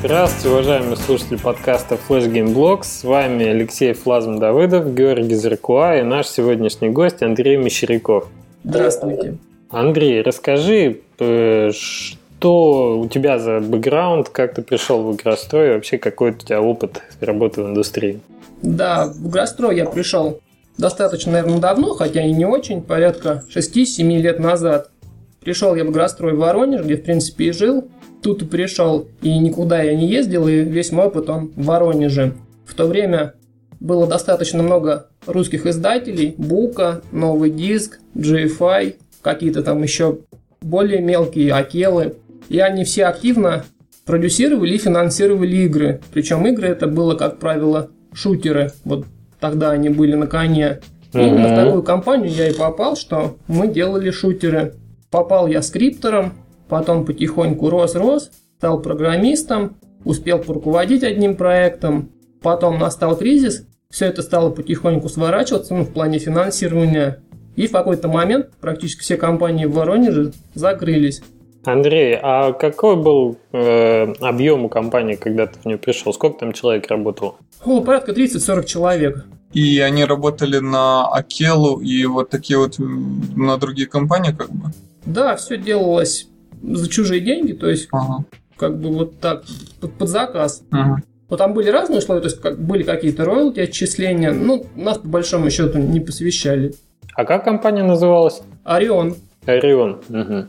Здравствуйте, уважаемые слушатели подкаста Flash Game Blog. С вами Алексей Флазм Давыдов, Георгий Зеркуа и наш сегодняшний гость Андрей Мещеряков. Здравствуйте. Андрей, расскажи, э, что у тебя за бэкграунд, как ты пришел в игрострой, вообще какой у тебя опыт работы в индустрии? Да, в игрострой я пришел достаточно, наверное, давно, хотя и не очень, порядка 6-7 лет назад. Пришел я в игрострой в Воронеж, где, в принципе, и жил. Тут пришел, и никуда я не ездил, и весь мой опыт он в Воронеже. В то время было достаточно много русских издателей, Бука, Новый Диск, GFI, какие-то там еще более мелкие, Акелы. И они все активно продюсировали и финансировали игры. Причем игры это было, как правило, шутеры. Вот тогда они были на коне. И mm-hmm. на такую компанию я и попал, что мы делали шутеры. Попал я скриптором, потом потихоньку рос-рос, стал программистом, успел поруководить одним проектом, потом настал кризис, все это стало потихоньку сворачиваться ну, в плане финансирования, и в какой-то момент практически все компании в Воронеже закрылись. Андрей, а какой был э, объем у компании, когда ты в нее пришел? Сколько там человек работало? О, порядка 30-40 человек. И они работали на Акелу и вот такие вот на другие компании как бы? Да, все делалось за чужие деньги, то есть ага. как бы вот так под, под заказ. Ага. Но там были разные условия, то есть как, были какие-то роялти, отчисления, ну, нас по большому счету не посвящали. А как компания называлась? Орион. Орион. Угу.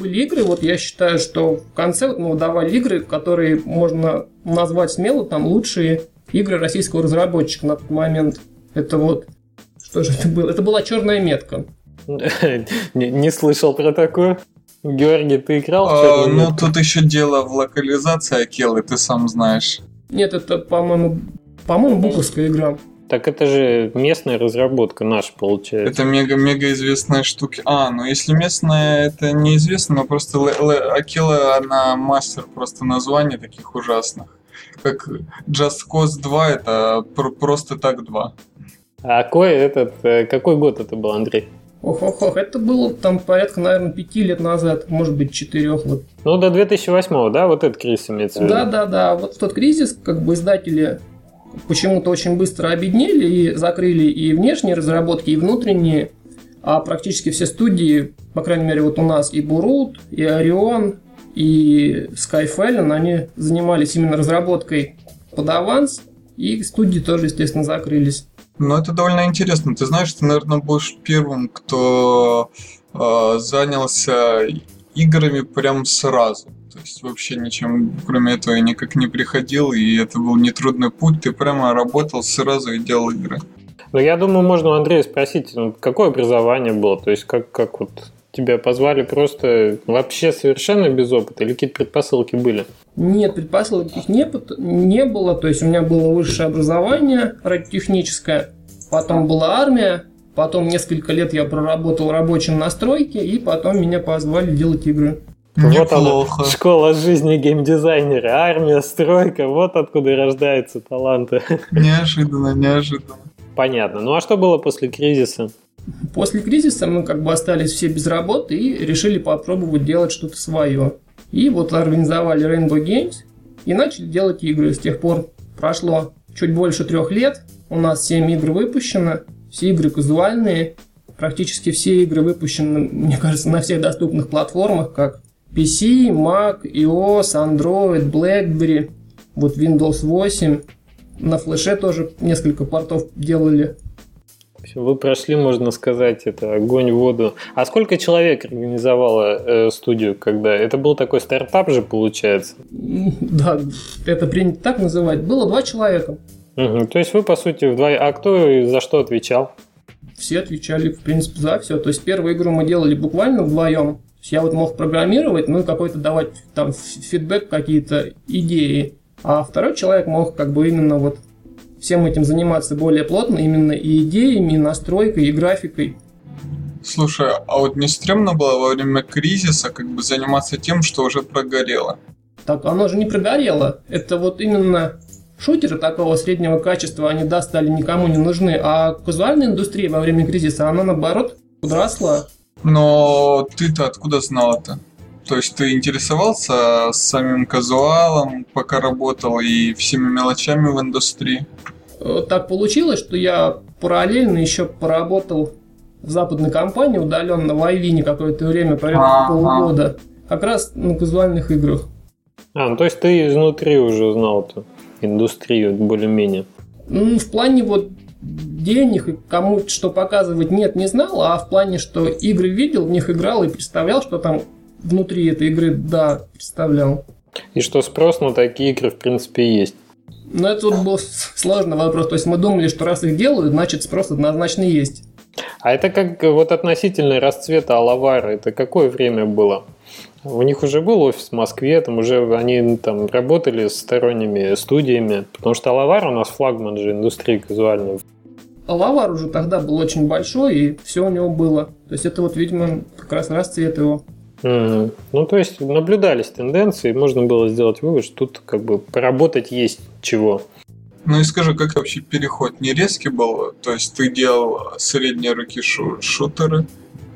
Были игры, вот я считаю, что в конце вот мы выдавали игры, которые можно назвать смело там лучшие игры российского разработчика на тот момент. Это вот, что же это было? Это была черная метка. не, не слышал про такую. Георгий, ты играл? А, ну, тут еще дело в локализации Акелы, ты сам знаешь. Нет, это, по-моему, по-моему, буковская игра. Так это же местная разработка наша, получается. Это мега-мега известная штука. А, ну если местная, это неизвестно, но просто Акела, она мастер просто названий таких ужасных. Как Just Cause 2, это просто так 2. А какой этот, э, какой год это был, Андрей? Ох-ох-ох, это было там порядка, наверное, пяти лет назад, может быть, четырех. Вот. Ну, до 2008, да, вот этот кризис имеется в виду? Да, да, да. Вот в тот кризис, как бы издатели почему-то очень быстро объединили и закрыли и внешние разработки, и внутренние. А практически все студии, по крайней мере, вот у нас и Бурут, и Орион, и Skyfallen, они занимались именно разработкой под аванс, и студии тоже, естественно, закрылись. Ну, это довольно интересно. Ты знаешь, ты, наверное, будешь первым, кто э, занялся играми прям сразу. То есть вообще ничем, кроме этого, я никак не приходил, и это был нетрудный путь. Ты прямо работал сразу и делал игры. Ну, я думаю, можно у Андрея спросить, ну, какое образование было? То есть, как, как вот тебя позвали просто вообще совершенно без опыта или какие-то предпосылки были? Нет, предпосылок их не, не было. То есть у меня было высшее образование радиотехническое, потом была армия, потом несколько лет я проработал рабочим на стройке, и потом меня позвали делать игры. Вот она, школа жизни геймдизайнера, армия, стройка, вот откуда и рождаются таланты. Неожиданно, неожиданно. Понятно. Ну а что было после кризиса? После кризиса мы как бы остались все без работы и решили попробовать делать что-то свое. И вот организовали Rainbow Games и начали делать игры. С тех пор прошло чуть больше трех лет. У нас 7 игр выпущено. Все игры казуальные. Практически все игры выпущены, мне кажется, на всех доступных платформах, как PC, Mac, iOS, Android, BlackBerry, вот Windows 8. На флеше тоже несколько портов делали. Вы прошли, можно сказать, это огонь в воду. А сколько человек организовало э, студию, когда? Это был такой стартап же, получается? Да, это принято так называть. Было два человека. Угу, то есть вы, по сути, вдвоем... А кто за что отвечал? Все отвечали, в принципе, за все. То есть первую игру мы делали буквально вдвоем. Я вот мог программировать, ну и какой-то давать там фидбэк, какие-то идеи. А второй человек мог как бы именно вот всем этим заниматься более плотно, именно и идеями, и настройкой, и графикой. Слушай, а вот не стрёмно было во время кризиса как бы заниматься тем, что уже прогорело? Так оно же не прогорело. Это вот именно шутеры такого среднего качества, они, да, стали никому не нужны, а казуальная индустрия во время кризиса, она наоборот подросла. Но ты-то откуда знал это? То есть ты интересовался самим казуалом, пока работал, и всеми мелочами в индустрии? Так получилось, что я параллельно еще поработал в западной компании удаленно в Айвине какое-то время, порядка полгода, как раз на казуальных играх. А, ну то есть ты изнутри уже знал эту индустрию более-менее? Ну, в плане вот денег и кому что показывать нет, не знал, а в плане, что игры видел, в них играл и представлял, что там внутри этой игры, да, представлял. И что спрос на такие игры, в принципе, есть. Но это вот был сложный вопрос. То есть мы думали, что раз их делают, значит спрос однозначно есть. А это как вот относительно расцвета Алавара, это какое время было? У них уже был офис в Москве, там уже они там работали с сторонними студиями, потому что Алавар у нас флагман же индустрии казуальной. Алавар уже тогда был очень большой, и все у него было. То есть это вот, видимо, как раз расцвет его. Mm. Ну, то есть наблюдались тенденции, можно было сделать вывод, что тут как бы поработать есть чего. Ну и скажи, как вообще переход не резкий был? То есть ты делал средние руки шу- шутеры,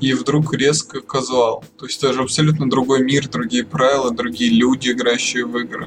и вдруг резко казуал. То есть это же абсолютно другой мир, другие правила, другие люди, играющие в игры.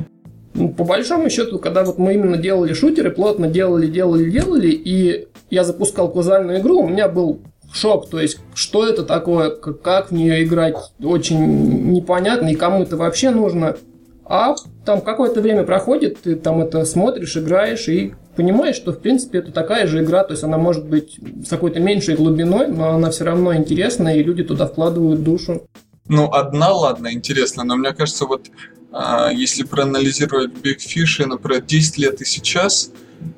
Ну, по большому счету, когда вот мы именно делали шутеры, плотно делали, делали, делали, и я запускал казуальную игру, у меня был шок, то есть что это такое, как в нее играть, очень непонятно, и кому это вообще нужно. А там какое-то время проходит, ты там это смотришь, играешь и понимаешь, что в принципе это такая же игра, то есть она может быть с какой-то меньшей глубиной, но она все равно интересная, и люди туда вкладывают душу. Ну, одна, ладно, интересно, но мне кажется, вот а, если проанализировать Big Fish, например, 10 лет и сейчас,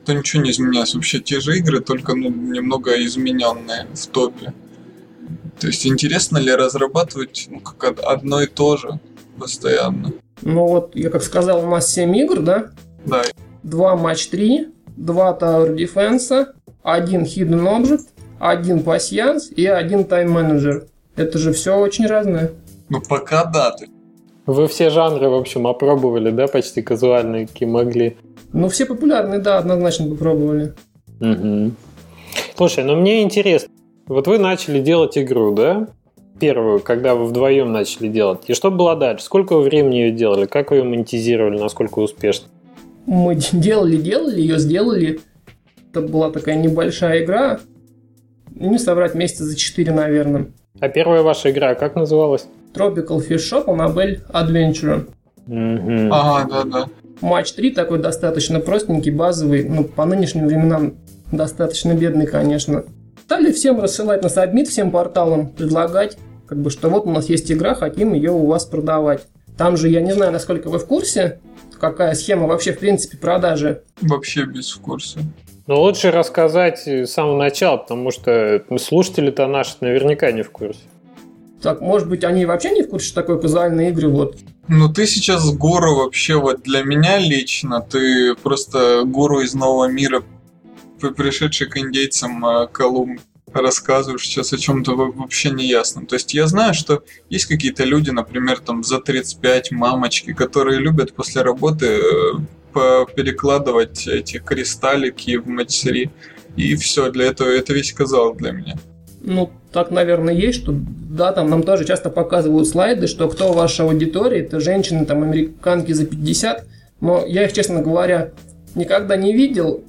то ничего не изменилось. Вообще те же игры, только ну, немного измененные в топе. То есть интересно ли разрабатывать ну, как одно и то же постоянно? Ну вот, я как сказал, у нас 7 игр, да? Да. Два матч 3, два Tower Defense, один Hidden Object, один Patience и один Time Manager. Это же все очень разное. Ну пока да. Вы все жанры, в общем, опробовали, да, почти казуальные, какие могли? Ну, все популярные, да, однозначно попробовали. Угу. Слушай, ну мне интересно. Вот вы начали делать игру, да? Первую, когда вы вдвоем начали делать. И что было дальше? Сколько вы времени ее делали? Как вы ее монетизировали? Насколько успешно? Мы делали, делали, ее сделали. Это была такая небольшая игра. Не соврать, месяца за 4, наверное. А первая ваша игра как называлась? Tropical Fish Shop Annabelle Adventure. Угу. Ага, да, да. Матч 3 такой достаточно простенький, базовый, ну, по нынешним временам достаточно бедный, конечно. Стали всем рассылать на сабмит, всем порталам предлагать, как бы, что вот у нас есть игра, хотим ее у вас продавать. Там же, я не знаю, насколько вы в курсе, какая схема вообще, в принципе, продажи. Вообще без в курсе. Но лучше рассказать с самого начала, потому что слушатели-то наши наверняка не в курсе. Так, может быть, они вообще не в курсе, что такое казуальные игры, вот. Ну, ты сейчас гуру вообще, вот для меня лично, ты просто гуру из нового мира, пришедший к индейцам э, Колумб рассказываешь сейчас о чем-то вообще неясном. То есть я знаю, что есть какие-то люди, например, там за 35 мамочки, которые любят после работы э, перекладывать эти кристаллики в матери. И все, для этого это весь казал для меня. Ну, так, наверное, есть, что да, там нам тоже часто показывают слайды, что кто в вашей аудитории, это женщины, там, американки за 50, но я их, честно говоря, никогда не видел,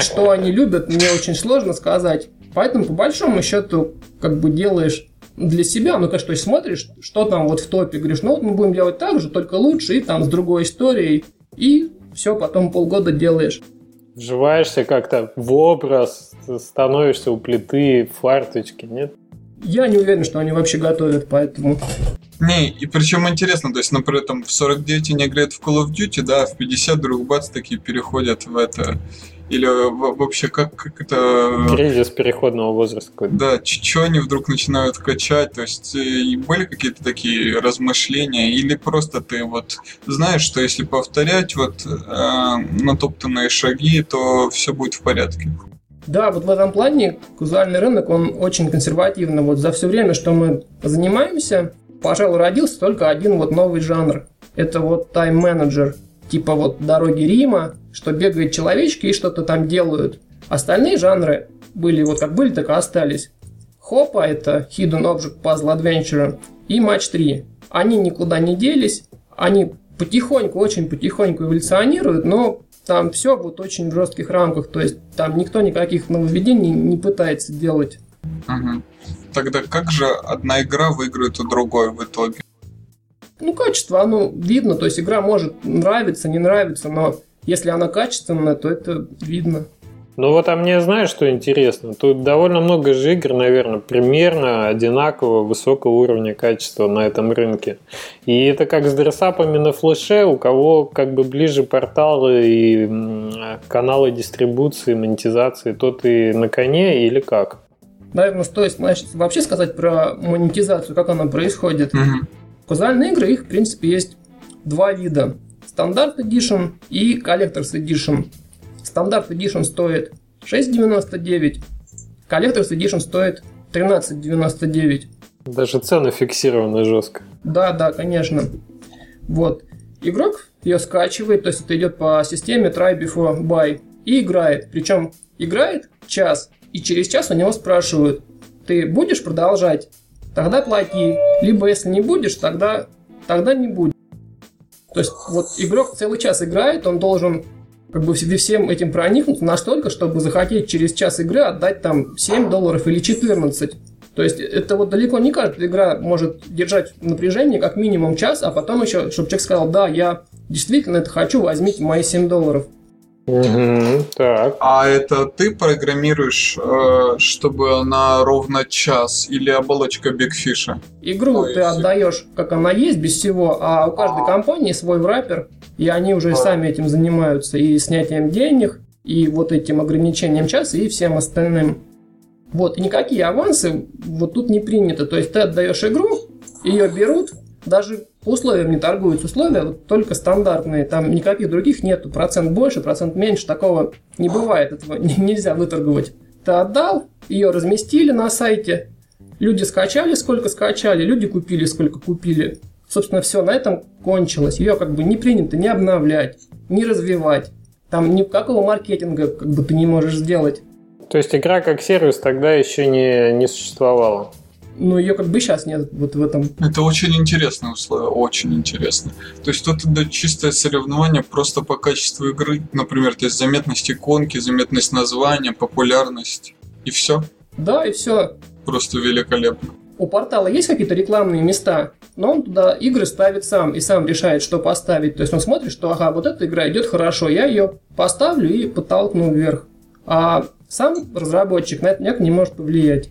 что они любят, мне очень сложно сказать. Поэтому, по большому счету, как бы делаешь для себя, ну, конечно, то есть смотришь, что там вот в топе, говоришь, ну, вот мы будем делать так же, только лучше, и там с другой историей, и все, потом полгода делаешь вживаешься как-то в образ, становишься у плиты, в фарточке, нет? Я не уверен, что они вообще готовят, поэтому... Не, и причем интересно, то есть, например, там в 49 они играют в Call of Duty, да, а в 50 вдруг бац, такие переходят в это или вообще как, как это... Кризис переходного возраста какой-то. Да, что они вдруг начинают качать? То есть и были какие-то такие размышления? Или просто ты вот знаешь, что если повторять вот э, натоптанные шаги, то все будет в порядке? Да, вот в этом плане казуальный рынок, он очень консервативный. Вот за все время, что мы занимаемся, пожалуй, родился только один вот новый жанр. Это вот тайм-менеджер – типа вот «Дороги Рима», что бегают человечки и что-то там делают. Остальные жанры были вот как были, так и остались. Хопа – это Hidden Object Puzzle Adventure и Match 3. они никуда не делись, они потихоньку, очень потихоньку эволюционируют, но там все вот очень в жестких рамках, то есть там никто никаких нововведений не пытается делать. Угу. Тогда как же одна игра выиграет у другой в итоге? Ну, качество, оно видно, то есть игра может нравиться, не нравиться, но если она качественная, то это видно. Ну вот, а мне знаешь, что интересно? Тут довольно много же игр, наверное, примерно одинакового высокого уровня качества на этом рынке. И это как с дрессапами на флеше, у кого как бы ближе порталы и каналы дистрибуции, монетизации, тот и на коне или как? Наверное, стоит значит, вообще сказать про монетизацию, как она происходит. Угу. Казуальные игры, их, в принципе, есть два вида. Standard Edition и Collector's Edition. Standard Edition стоит 6,99, Collector's Edition стоит 13,99. Даже цены фиксированы жестко. Да, да, конечно. Вот. Игрок ее скачивает, то есть это идет по системе try before buy и играет. Причем играет час, и через час у него спрашивают, ты будешь продолжать? Тогда плати. Либо если не будешь, тогда, тогда не будешь. То есть вот игрок целый час играет, он должен как бы всем этим проникнуть настолько, чтобы захотеть через час игры отдать там 7 долларов или 14. То есть это вот далеко не каждая игра может держать напряжение как минимум час, а потом еще, чтобы человек сказал, да, я действительно это хочу, возьмите мои 7 долларов. Угу, так. А это ты программируешь, э, чтобы она ровно час или оболочка бигфиша? Игру Ой, ты отдаешь, как она есть, без всего, а у каждой компании свой враппер, и они уже а. сами этим занимаются, и снятием денег, и вот этим ограничением часа, и всем остальным. Вот, и никакие авансы вот тут не принято. То есть ты отдаешь игру, ее берут, даже по условиям не торгуются условия, вот только стандартные, там никаких других нету, процент больше, процент меньше, такого не бывает, этого нельзя выторговать. Ты отдал, ее разместили на сайте, люди скачали, сколько скачали, люди купили, сколько купили. Собственно, все, на этом кончилось. Ее как бы не принято не обновлять, не развивать. Там никакого маркетинга как бы ты не можешь сделать. То есть игра как сервис тогда еще не, не существовала? Но ее как бы сейчас нет вот в этом. Это очень интересное условие, очень интересно. То есть тут это чистое соревнование просто по качеству игры, например, то есть заметность иконки, заметность названия, популярность и все. Да, и все. Просто великолепно. У портала есть какие-то рекламные места, но он туда игры ставит сам и сам решает, что поставить. То есть он смотрит, что ага, вот эта игра идет хорошо, я ее поставлю и подтолкну вверх. А сам разработчик на это никак не может повлиять.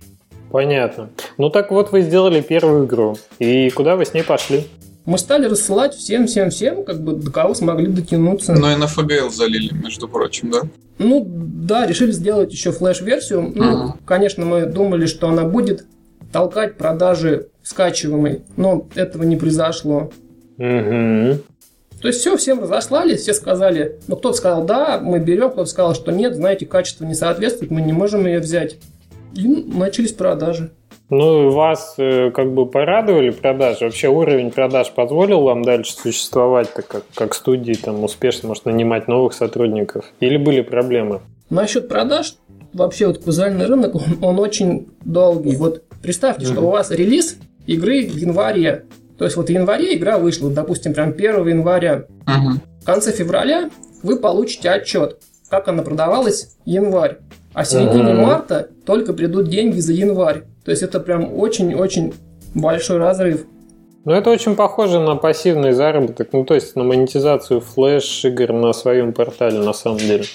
Понятно. Ну так вот вы сделали первую игру. И куда вы с ней пошли? Мы стали рассылать всем-всем-всем, как бы до кого смогли дотянуться. Ну и на FGL залили, между прочим, да? Ну да, решили сделать еще флеш-версию. Ну, uh-huh. конечно, мы думали, что она будет толкать продажи скачиваемой, но этого не произошло. Угу. То есть все, всем разослали, все сказали, ну кто-то сказал да, мы берем, кто-то сказал, что нет, знаете, качество не соответствует, мы не можем ее взять. И начались продажи. Ну, вас э, как бы порадовали продажи? Вообще уровень продаж позволил вам дальше существовать, так как, как студии там успешно может нанимать новых сотрудников? Или были проблемы? Насчет продаж, вообще вот казуальный рынок, он, он очень долгий. Вот представьте, mm-hmm. что у вас релиз игры в январе. То есть вот в январе игра вышла, допустим, прям 1 января. Mm-hmm. В конце февраля вы получите отчет, как она продавалась январь. А в середине uh-huh. марта только придут деньги за январь. То есть это прям очень-очень большой разрыв. Ну, это очень похоже на пассивный заработок, ну, то есть на монетизацию флеш-игр на своем портале, на самом деле.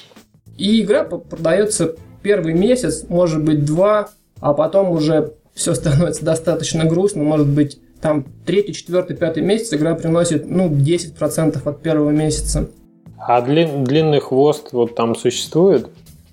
И игра продается первый месяц, может быть, два, а потом уже все становится достаточно грустно, может быть, там третий, четвертый, пятый месяц игра приносит, ну, 10% от первого месяца. А длин, длинный хвост вот там существует?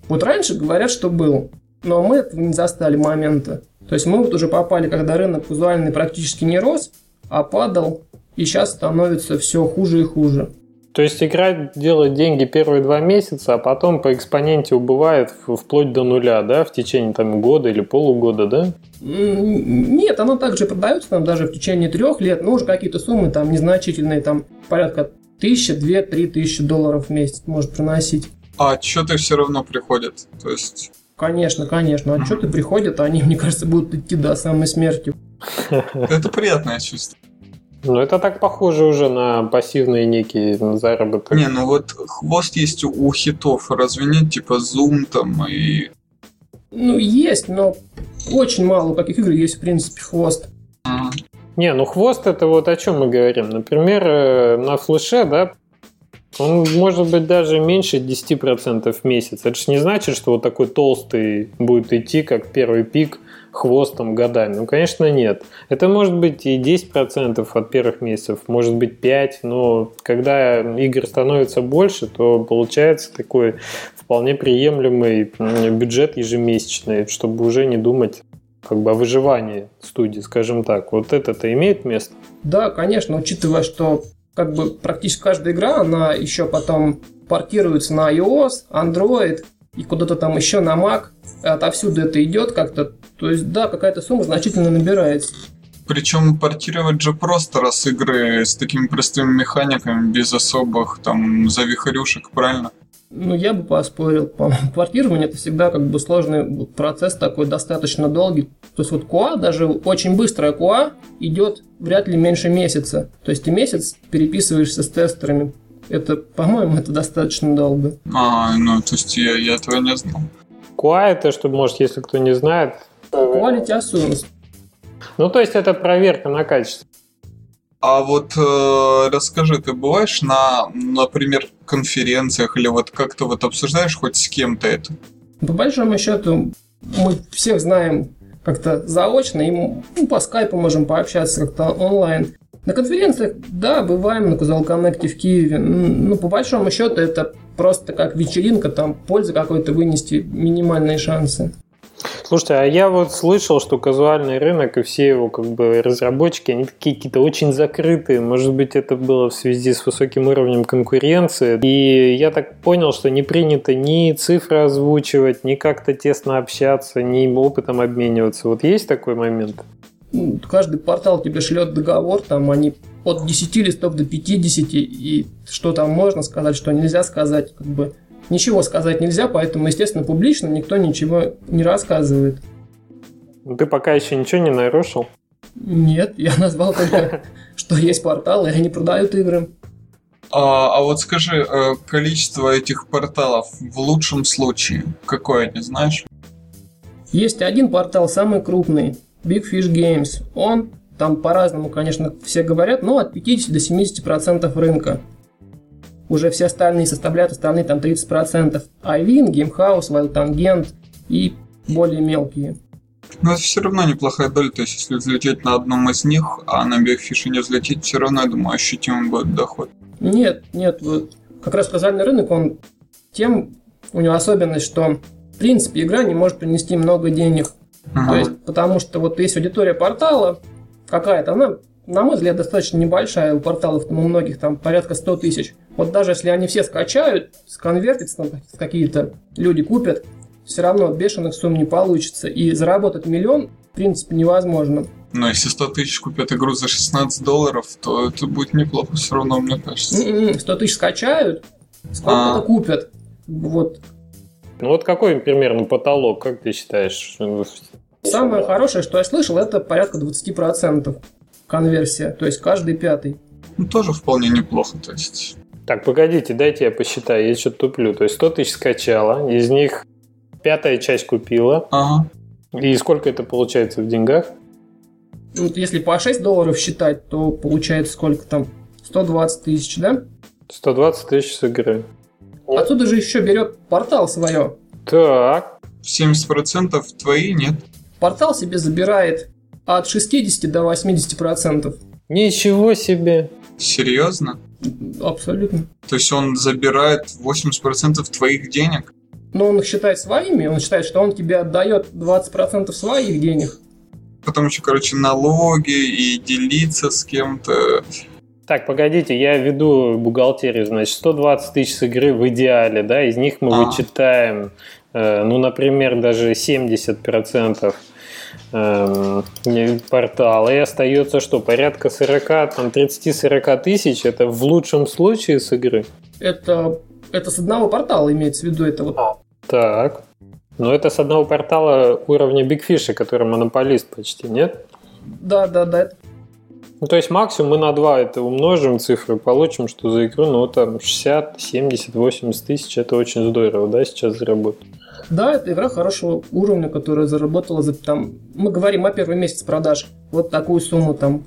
Вот раньше говорят, что был, но мы этого не застали момента. То есть мы вот уже попали, когда рынок визуальный практически не рос, а падал, и сейчас становится все хуже и хуже. То есть игра делает деньги первые два месяца, а потом по экспоненте убывает вплоть до нуля, да, в течение там года или полугода, да? Нет, оно также продается там даже в течение трех лет, но уже какие-то суммы там незначительные, там порядка тысяча, две, три тысячи долларов в месяц может приносить. А отчеты все равно приходят, то есть... Конечно, конечно, отчеты приходят, а они, мне кажется, будут идти до самой смерти. Это приятное чувство. Ну, это так похоже уже на пассивные некие заработки. Не, ну вот хвост есть у хитов, разве нет? Типа Zoom там и... Ну, есть, но очень мало каких игр есть, в принципе, хвост. Ага. Не, ну хвост это вот о чем мы говорим. Например, э, на флеше, да, он может быть даже меньше 10% в месяц. Это же не значит, что вот такой толстый будет идти, как первый пик, хвостом годами. Ну, конечно, нет. Это может быть и 10% от первых месяцев, может быть 5%, но когда игр становится больше, то получается такой вполне приемлемый бюджет ежемесячный, чтобы уже не думать как бы о выживании студии, скажем так. Вот это-то имеет место? Да, конечно, учитывая, что как бы практически каждая игра, она еще потом портируется на iOS, Android и куда-то там еще на Mac. Отовсюду это идет как-то. То есть, да, какая-то сумма значительно набирается. Причем портировать же просто, раз игры с такими простыми механиками, без особых там завихарюшек, правильно? Ну, я бы поспорил. Портирование это всегда как бы сложный процесс такой, достаточно долгий. То есть вот QA, даже очень быстрая QA идет вряд ли меньше месяца. То есть ты месяц переписываешься с тестерами. Это, по-моему, это достаточно долго. А, ну, то есть я, я этого не знал. QA это, чтобы, может, если кто не знает... Quality Assurance. Ну, то есть это проверка на качество. А вот э, расскажи, ты бываешь на, например, конференциях или вот как-то вот обсуждаешь хоть с кем-то это? По большому счету, мы всех знаем как-то заочно, и ну, по скайпу можем пообщаться как-то онлайн. На конференциях, да, бываем на Кузал Коннекте в Киеве. Ну, по большому счету, это просто как вечеринка, там пользы какой-то вынести, минимальные шансы. Слушайте, а я вот слышал, что казуальный рынок и все его как бы разработчики, они такие какие-то очень закрытые. Может быть, это было в связи с высоким уровнем конкуренции. И я так понял, что не принято ни цифры озвучивать, ни как-то тесно общаться, ни опытом обмениваться. Вот есть такой момент? Ну, каждый портал тебе шлет договор, там они от 10 листов до 50, и что там можно сказать, что нельзя сказать, как бы ничего сказать нельзя, поэтому, естественно, публично никто ничего не рассказывает. Ну, ты пока еще ничего не нарушил? Нет, я назвал только, что есть порталы, и они продают игры. А, а вот скажи, э, количество этих порталов в лучшем случае какое, не знаешь? Есть один портал, самый крупный, Big Fish Games. Он там по-разному, конечно, все говорят, но от 50 до 70 процентов рынка. Уже все остальные составляют остальные там 30%. iWin, GameHouse, Wild Tangent и более мелкие. Но это все равно неплохая доля, то есть если взлететь на одном из них, а на Бигфише не взлететь, все равно, я думаю, ощутимый будет доход. Нет, нет, вот как раз казальный рынок, он тем, у него особенность, что в принципе игра не может принести много денег. Ага. То есть, потому что вот есть аудитория портала какая-то, она на мой взгляд, достаточно небольшая. У порталов там, у многих там порядка 100 тысяч. Вот даже если они все скачают, сконвертятся, там какие-то люди купят, все равно бешеных сумм не получится. И заработать миллион, в принципе, невозможно. Но если 100 тысяч купят игру за 16 долларов, то это будет неплохо все равно, мне кажется. 100 м-м, тысяч скачают, сколько-то а. купят. Вот. Ну вот какой примерно потолок, как ты считаешь? Самое хорошее, что я слышал, это порядка 20% конверсия, то есть каждый пятый. Ну, тоже вполне неплохо, то есть. Так, погодите, дайте я посчитаю, я что-то туплю. То есть 100 тысяч скачала, из них пятая часть купила. Ага. И сколько это получается в деньгах? Вот если по 6 долларов считать, то получается сколько там? 120 тысяч, да? 120 тысяч с игры. Отсюда же еще берет портал свое. Так. 70% твои нет. Портал себе забирает от 60 до 80 процентов. Ничего себе! Серьезно? Абсолютно. То есть он забирает 80% твоих денег? Но он их считает своими, он считает, что он тебе отдает 20% своих денег. Потом еще, короче, налоги и делиться с кем-то. Так, погодите, я веду бухгалтерию, значит, 120 тысяч с игры в идеале, да, из них мы а. вычитаем, э, ну, например, даже 70% Эм, портала, и остается что, порядка 40, там 30-40 тысяч, это в лучшем случае с игры? Это, это с одного портала имеется в виду, это вот... Так, но это с одного портала уровня Fish, который монополист почти, нет? Да, да, да. Ну, то есть максимум мы на 2 это умножим цифры, получим, что за игру, ну, там 60, 70, 80 тысяч, это очень здорово, да, сейчас заработать. Да, это игра хорошего уровня, которая заработала за там. Мы говорим о первый месяц продаж. Вот такую сумму там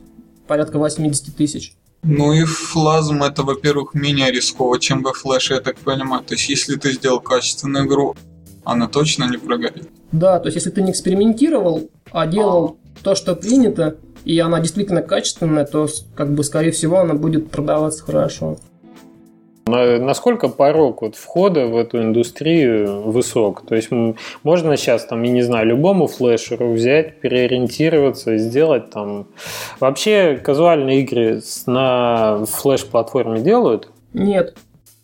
порядка 80 тысяч. Ну и флазм это, во-первых, менее рисково, чем во флеше, я так понимаю. То есть, если ты сделал качественную игру, она точно не прогорит. Да, то есть, если ты не экспериментировал, а делал то, что принято, и она действительно качественная, то, как бы, скорее всего, она будет продаваться хорошо. Насколько порог вот входа в эту индустрию высок? То есть можно сейчас, там, я не знаю, любому флешеру взять, переориентироваться, сделать там... Вообще казуальные игры на флеш-платформе делают? Нет.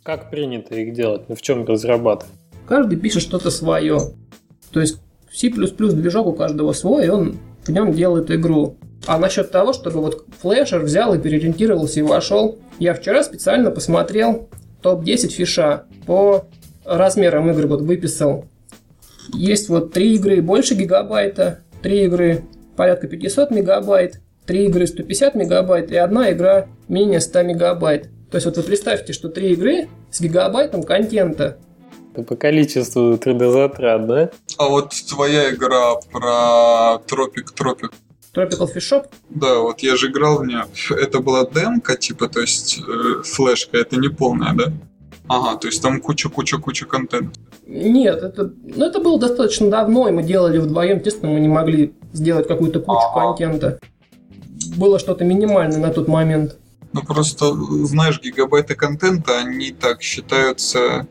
Как принято их делать? В чем разрабатывать? Каждый пишет что-то свое. То есть C++ движок у каждого свой, и он в нем делает игру. А насчет того, чтобы вот флешер взял и переориентировался и вошел, я вчера специально посмотрел топ-10 фиша по размерам игр, вот выписал. Есть вот три игры больше гигабайта, три игры порядка 500 мегабайт, три игры 150 мегабайт и одна игра менее 100 мегабайт. То есть вот вы представьте, что три игры с гигабайтом контента. По количеству 3D затрат, да? А вот твоя игра про Тропик Тропик Tropical Fish Shop? Да, вот я же играл в нее. Это была демка, типа, то есть э, флешка, это не полная, да? Ага, то есть там куча-куча-куча контента. Нет, это, ну, это было достаточно давно, и мы делали вдвоем, естественно, мы не могли сделать какую-то кучу ага. контента. Было что-то минимальное на тот момент. Ну просто, знаешь, гигабайты контента, они так считаются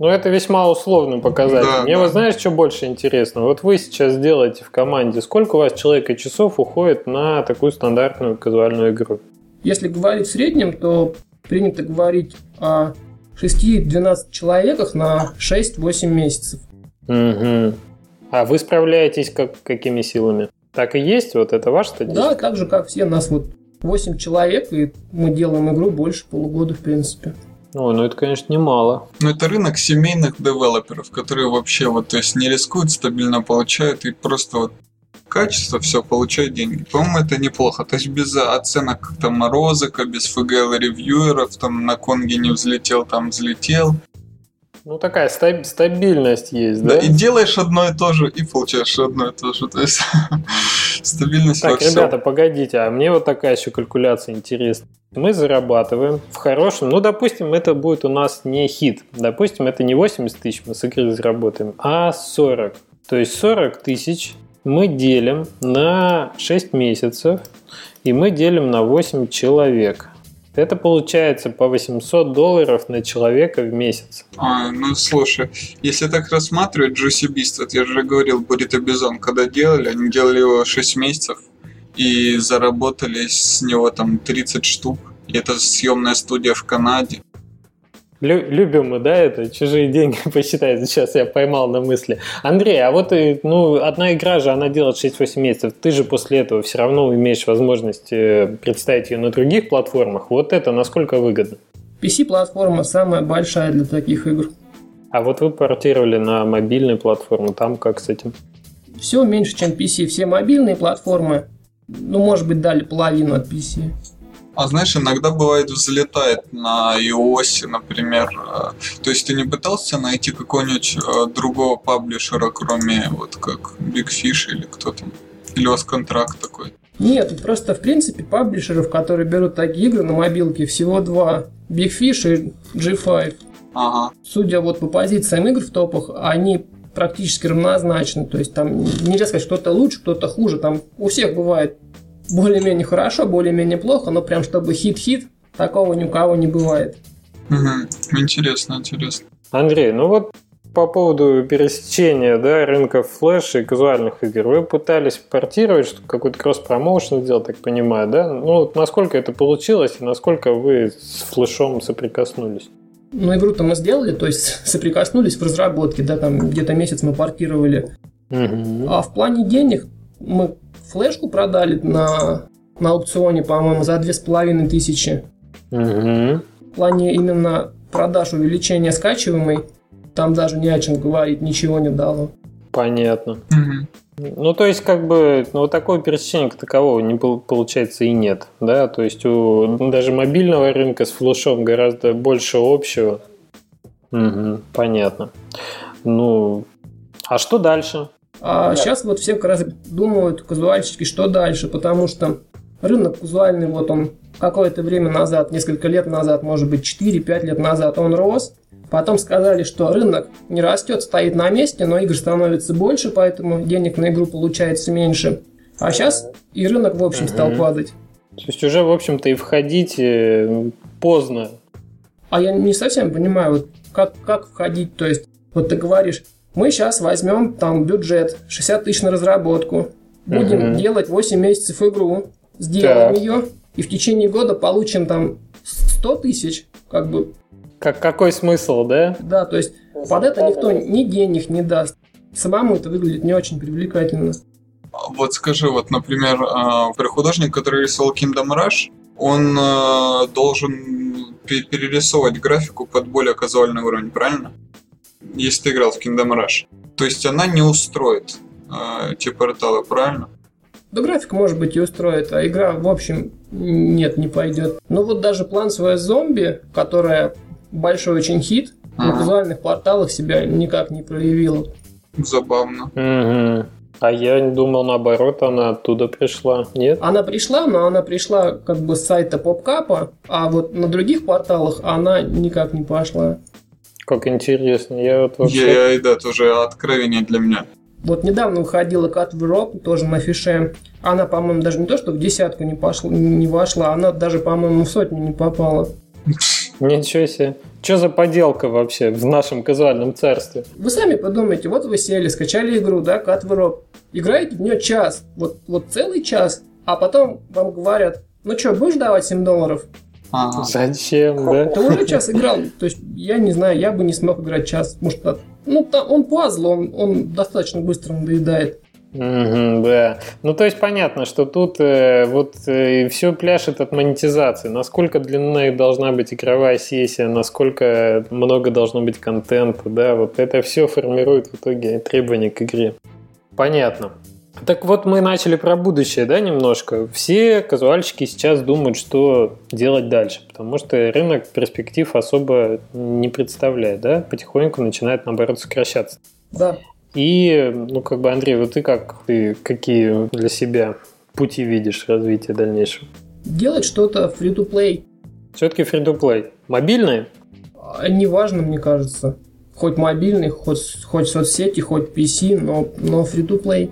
ну, это весьма условно показатель. Да, Мне да. вот знаешь, что больше интересно? Вот вы сейчас делаете в команде, сколько у вас человек и часов уходит на такую стандартную казуальную игру? Если говорить в среднем, то принято говорить о 6-12 человеках на 6-8 месяцев. Угу. А вы справляетесь как, какими силами? Так и есть? Вот это ваш статистика? Да, так же, как все. Нас вот 8 человек, и мы делаем игру больше полугода, в принципе. Ой, ну это, конечно, немало. Ну это рынок семейных девелоперов, которые вообще вот, то есть не рискуют, стабильно получают и просто вот качество, все, получают деньги. По-моему, это неплохо. То есть без оценок там розыка, без FGL ревьюеров, там на Конге не взлетел, там взлетел. Ну, такая стаб- стабильность есть, да? Да, и делаешь одно и то же, и получаешь одно и то же. То есть стабильность Так, во всем. ребята, погодите, а мне вот такая еще калькуляция интересна. Мы зарабатываем в хорошем, ну, допустим, это будет у нас не хит. Допустим, это не 80 тысяч мы с игры заработаем, а 40. То есть 40 тысяч мы делим на 6 месяцев, и мы делим на 8 человек. Это получается по 800 долларов на человека в месяц. А, ну слушай, если так рассматривать, Juicy Beast, вот я же говорил, Бурито Бизон, когда делали, они делали его 6 месяцев и заработали с него там 30 штук. И это съемная студия в Канаде. Лю- любим мы, да, это чужие деньги посчитать. Сейчас я поймал на мысли. Андрей, а вот ну, одна игра же, она делает 6-8 месяцев. Ты же после этого все равно имеешь возможность э, представить ее на других платформах. Вот это насколько выгодно? PC-платформа самая большая для таких игр. А вот вы портировали на мобильную платформу, там как с этим? Все меньше, чем PC. Все мобильные платформы, ну, может быть, дали половину от PC. А знаешь, иногда бывает взлетает на iOS, например. То есть ты не пытался найти какого-нибудь э, другого паблишера, кроме вот как Big Fish или кто там? Или у вас контракт такой? Нет, просто в принципе паблишеров, которые берут такие игры на мобилке, всего два. Big Fish и G5. Ага. Судя вот по позициям игр в топах, они практически равнозначны. То есть там нельзя сказать, что-то лучше, кто-то хуже. Там у всех бывает более-менее хорошо, более-менее плохо, но прям чтобы хит-хит, такого ни у кого не бывает. Угу. Интересно, интересно. Андрей, ну вот по поводу пересечения да, рынков флеш и казуальных игр. Вы пытались портировать, какой-то кросс-промоушен сделать, так понимаю, да? Ну, вот насколько это получилось и насколько вы с флешом соприкоснулись? Ну, игру-то мы сделали, то есть соприкоснулись в разработке, да, там где-то месяц мы портировали. Угу. А в плане денег мы флешку продали на, на аукционе, по-моему, за две с половиной тысячи. Угу. В плане именно продаж увеличения скачиваемой, там даже не о чем говорить, ничего не дало. Понятно. Угу. Ну, то есть, как бы, ну, такого пересечения как такового не получается и нет, да, то есть у даже мобильного рынка с флешом гораздо больше общего. Угу, понятно. Ну, а что дальше? А сейчас вот все как раз думают казуальщики, что дальше, потому что рынок казуальный, вот он какое-то время назад, несколько лет назад, может быть 4-5 лет назад он рос, Потом сказали, что рынок не растет, стоит на месте, но игр становится больше, поэтому денег на игру получается меньше. А сейчас и рынок, в общем, стал падать. То есть уже, в общем-то, и входить э, поздно. А я не совсем понимаю, вот как, как входить. То есть, вот ты говоришь, мы сейчас возьмем там бюджет 60 тысяч на разработку, будем угу. делать 8 месяцев игру, сделаем так. ее, и в течение года получим там 100 тысяч, как бы как, какой смысл, да? Да, то есть под это никто ни денег не даст. Самому это выглядит не очень привлекательно. Вот скажи, вот, например, а, художник, который рисовал Kingdom Rush, он а, должен перерисовывать графику под более казуальный уровень, правильно? Если ты играл в Kingdom Rush. То есть она не устроит э, те порталы, правильно? Да график, может быть, и устроит, а игра, в общем, нет, не пойдет. Ну вот даже план своя зомби, которая большой очень хит, ага. на визуальных порталах себя никак не проявила. Забавно. Угу. А я думал, наоборот, она оттуда пришла, нет? Она пришла, но она пришла как бы с сайта PopCap, а вот на других порталах она никак не пошла. Как интересно, я вот вообще... Я, я, да, тоже откровение для меня. Вот недавно выходила Cut Rock, тоже на фише. Она, по-моему, даже не то, что в десятку не, пошла, не вошла, она даже, по-моему, в сотню не попала. Ничего себе. Что за поделка вообще в нашем казуальном царстве? Вы сами подумайте, вот вы сели, скачали игру, да, Cut Rock, играете в нее час, вот, вот целый час, а потом вам говорят, ну что, будешь давать 7 долларов? Ага. Зачем, да? Ты уже час играл. То есть, я не знаю, я бы не смог играть час. Может, ну, он пазл, он, он достаточно быстро надоедает. Угу, да. Ну, то есть понятно, что тут э, вот э, все пляшет от монетизации. Насколько длинная должна быть игровая сессия, насколько много должно быть контента, да, вот это все формирует в итоге требования к игре. Понятно. Так вот, мы начали про будущее, да, немножко. Все казуальщики сейчас думают, что делать дальше, потому что рынок перспектив особо не представляет, да, потихоньку начинает, наоборот, сокращаться. Да. И, ну, как бы, Андрей, вот ты как, ты какие для себя пути видишь развития дальнейшего? Делать что-то free-to-play. Все-таки free-to-play. Мобильные? А, неважно, мне кажется. Хоть мобильный, хоть, хоть соцсети, хоть PC, но, но free-to-play.